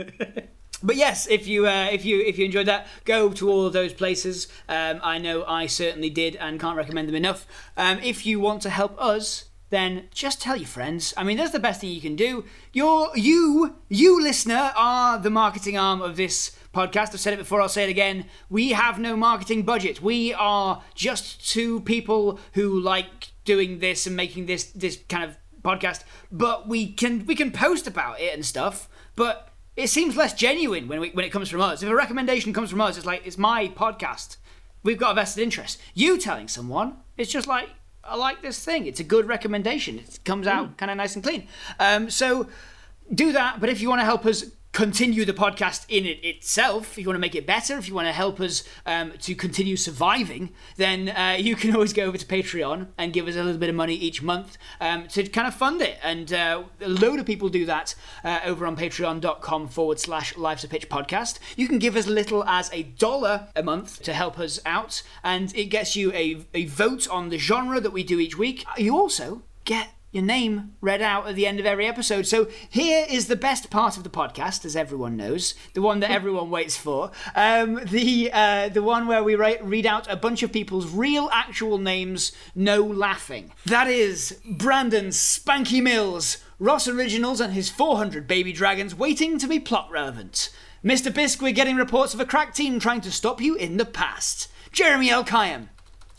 A: But yes, if you uh, if you if you enjoyed that, go to all of those places. Um, I know I certainly did, and can't recommend them enough. Um, if you want to help us, then just tell your friends. I mean, that's the best thing you can do. You're you you listener are the marketing arm of this podcast. I've said it before. I'll say it again. We have no marketing budget. We are just two people who like doing this and making this this kind of podcast. But we can we can post about it and stuff. But it seems less genuine when we, when it comes from us. If a recommendation comes from us, it's like it's my podcast. We've got a vested interest. You telling someone, it's just like I like this thing. It's a good recommendation. It comes out kind of nice and clean. Um, so do that. But if you want to help us continue the podcast in it itself, if you want to make it better, if you want to help us um, to continue surviving, then uh, you can (laughs) always go over to Patreon and give us a little bit of money each month um, to kind of fund it. And uh, a load of people do that uh, over on patreon.com forward slash Life's a Pitch podcast. You can give as little as a dollar a month to help us out, and it gets you a, a vote on the genre that we do each week. You also get your name read out at the end of every episode. So here is the best part of the podcast, as everyone knows, the one that everyone waits for, um, the uh, the one where we read out a bunch of people's real, actual names, no laughing. That is Brandon Spanky Mills, Ross Originals, and his 400 baby dragons waiting to be plot relevant. Mr. Bisk, we're getting reports of a crack team trying to stop you in the past. Jeremy L. Kayam,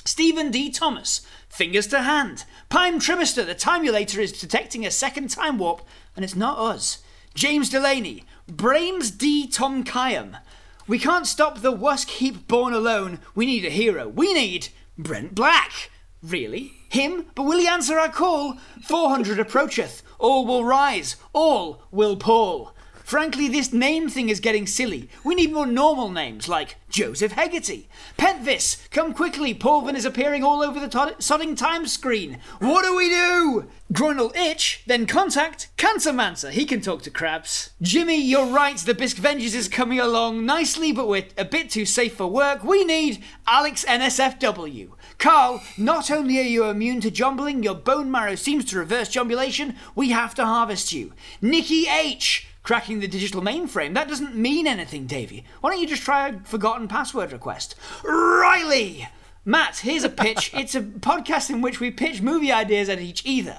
A: Stephen D. Thomas, Fingers to Hand, Pime Trimister, the Timulator is detecting a second time warp, and it's not us. James Delaney, Brames D. Tom Kayam. We can't stop the Wusk heap born alone. We need a hero. We need Brent Black. Really? Him? But will he answer our call? 400 approacheth. All will rise. All will pall. Frankly, this name thing is getting silly. We need more normal names like Joseph Hegarty. Pentvis, come quickly. Paulvin is appearing all over the sodding time screen. What do we do? Groinal itch, then contact Cancer Mancer. He can talk to crabs. Jimmy, you're right. The Bisque Vengeance is coming along nicely, but we're a bit too safe for work. We need Alex NSFW. Carl, not only are you immune to jumbling, your bone marrow seems to reverse jumbulation. We have to harvest you. Nikki H cracking the digital mainframe. That doesn't mean anything, Davy. Why don't you just try a forgotten password request? Riley! Matt, here's a pitch. (laughs) it's a podcast in which we pitch movie ideas at each either.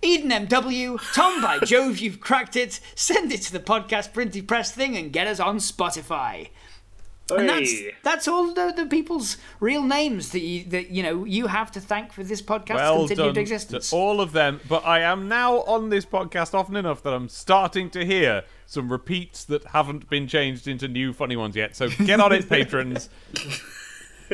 A: Eden MW, Tom by Jove, you've cracked it. Send it to the podcast printy press thing and get us on Spotify. And that's that's all the, the people's real names that you that you know you have to thank for this podcast's
C: Well
A: continued
C: done
A: existence.
C: all of them. But I am now on this podcast often enough that I'm starting to hear some repeats that haven't been changed into new funny ones yet. So get on it, (laughs) patrons.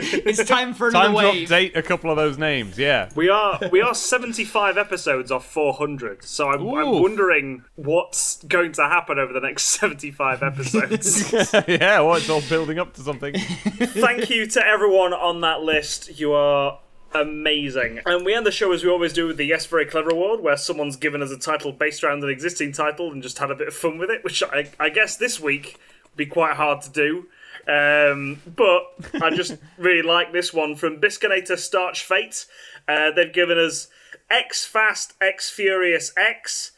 A: It's time for another
C: Time to
A: wave.
C: update a couple of those names. Yeah.
B: We are we are 75 episodes off 400, so I'm, I'm
C: Ooh.
B: wondering what's going to happen over the next (laughs) 75 episodes. (laughs)
C: yeah. Well, it's all building up to something. (laughs)
B: Thank you to everyone on that list. You are amazing. And we end the show as we always do with the Yes Very Clever Award, where someone's given us a title based around an existing title and just had a bit of fun with it, which I, I guess this week would be quite hard to do. Um, but I just (laughs) really like this one from Bisconator Starch Fate. Uh, they've given us X Fast, X Furious X,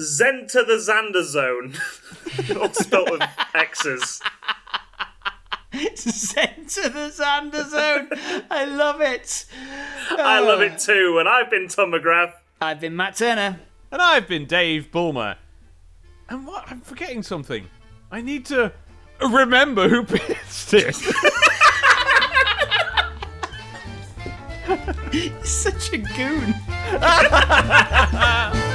B: Zen to the Xander Zone, (laughs) all spelt with X's.
A: Sent to the Xander Zone. I love it.
B: I love it too, and I've been Tom McGrath.
A: I've been Matt Turner.
C: And I've been Dave Bulmer. And what? I'm forgetting something. I need to remember who (laughs) pitched it.
A: Such a goon. (laughs)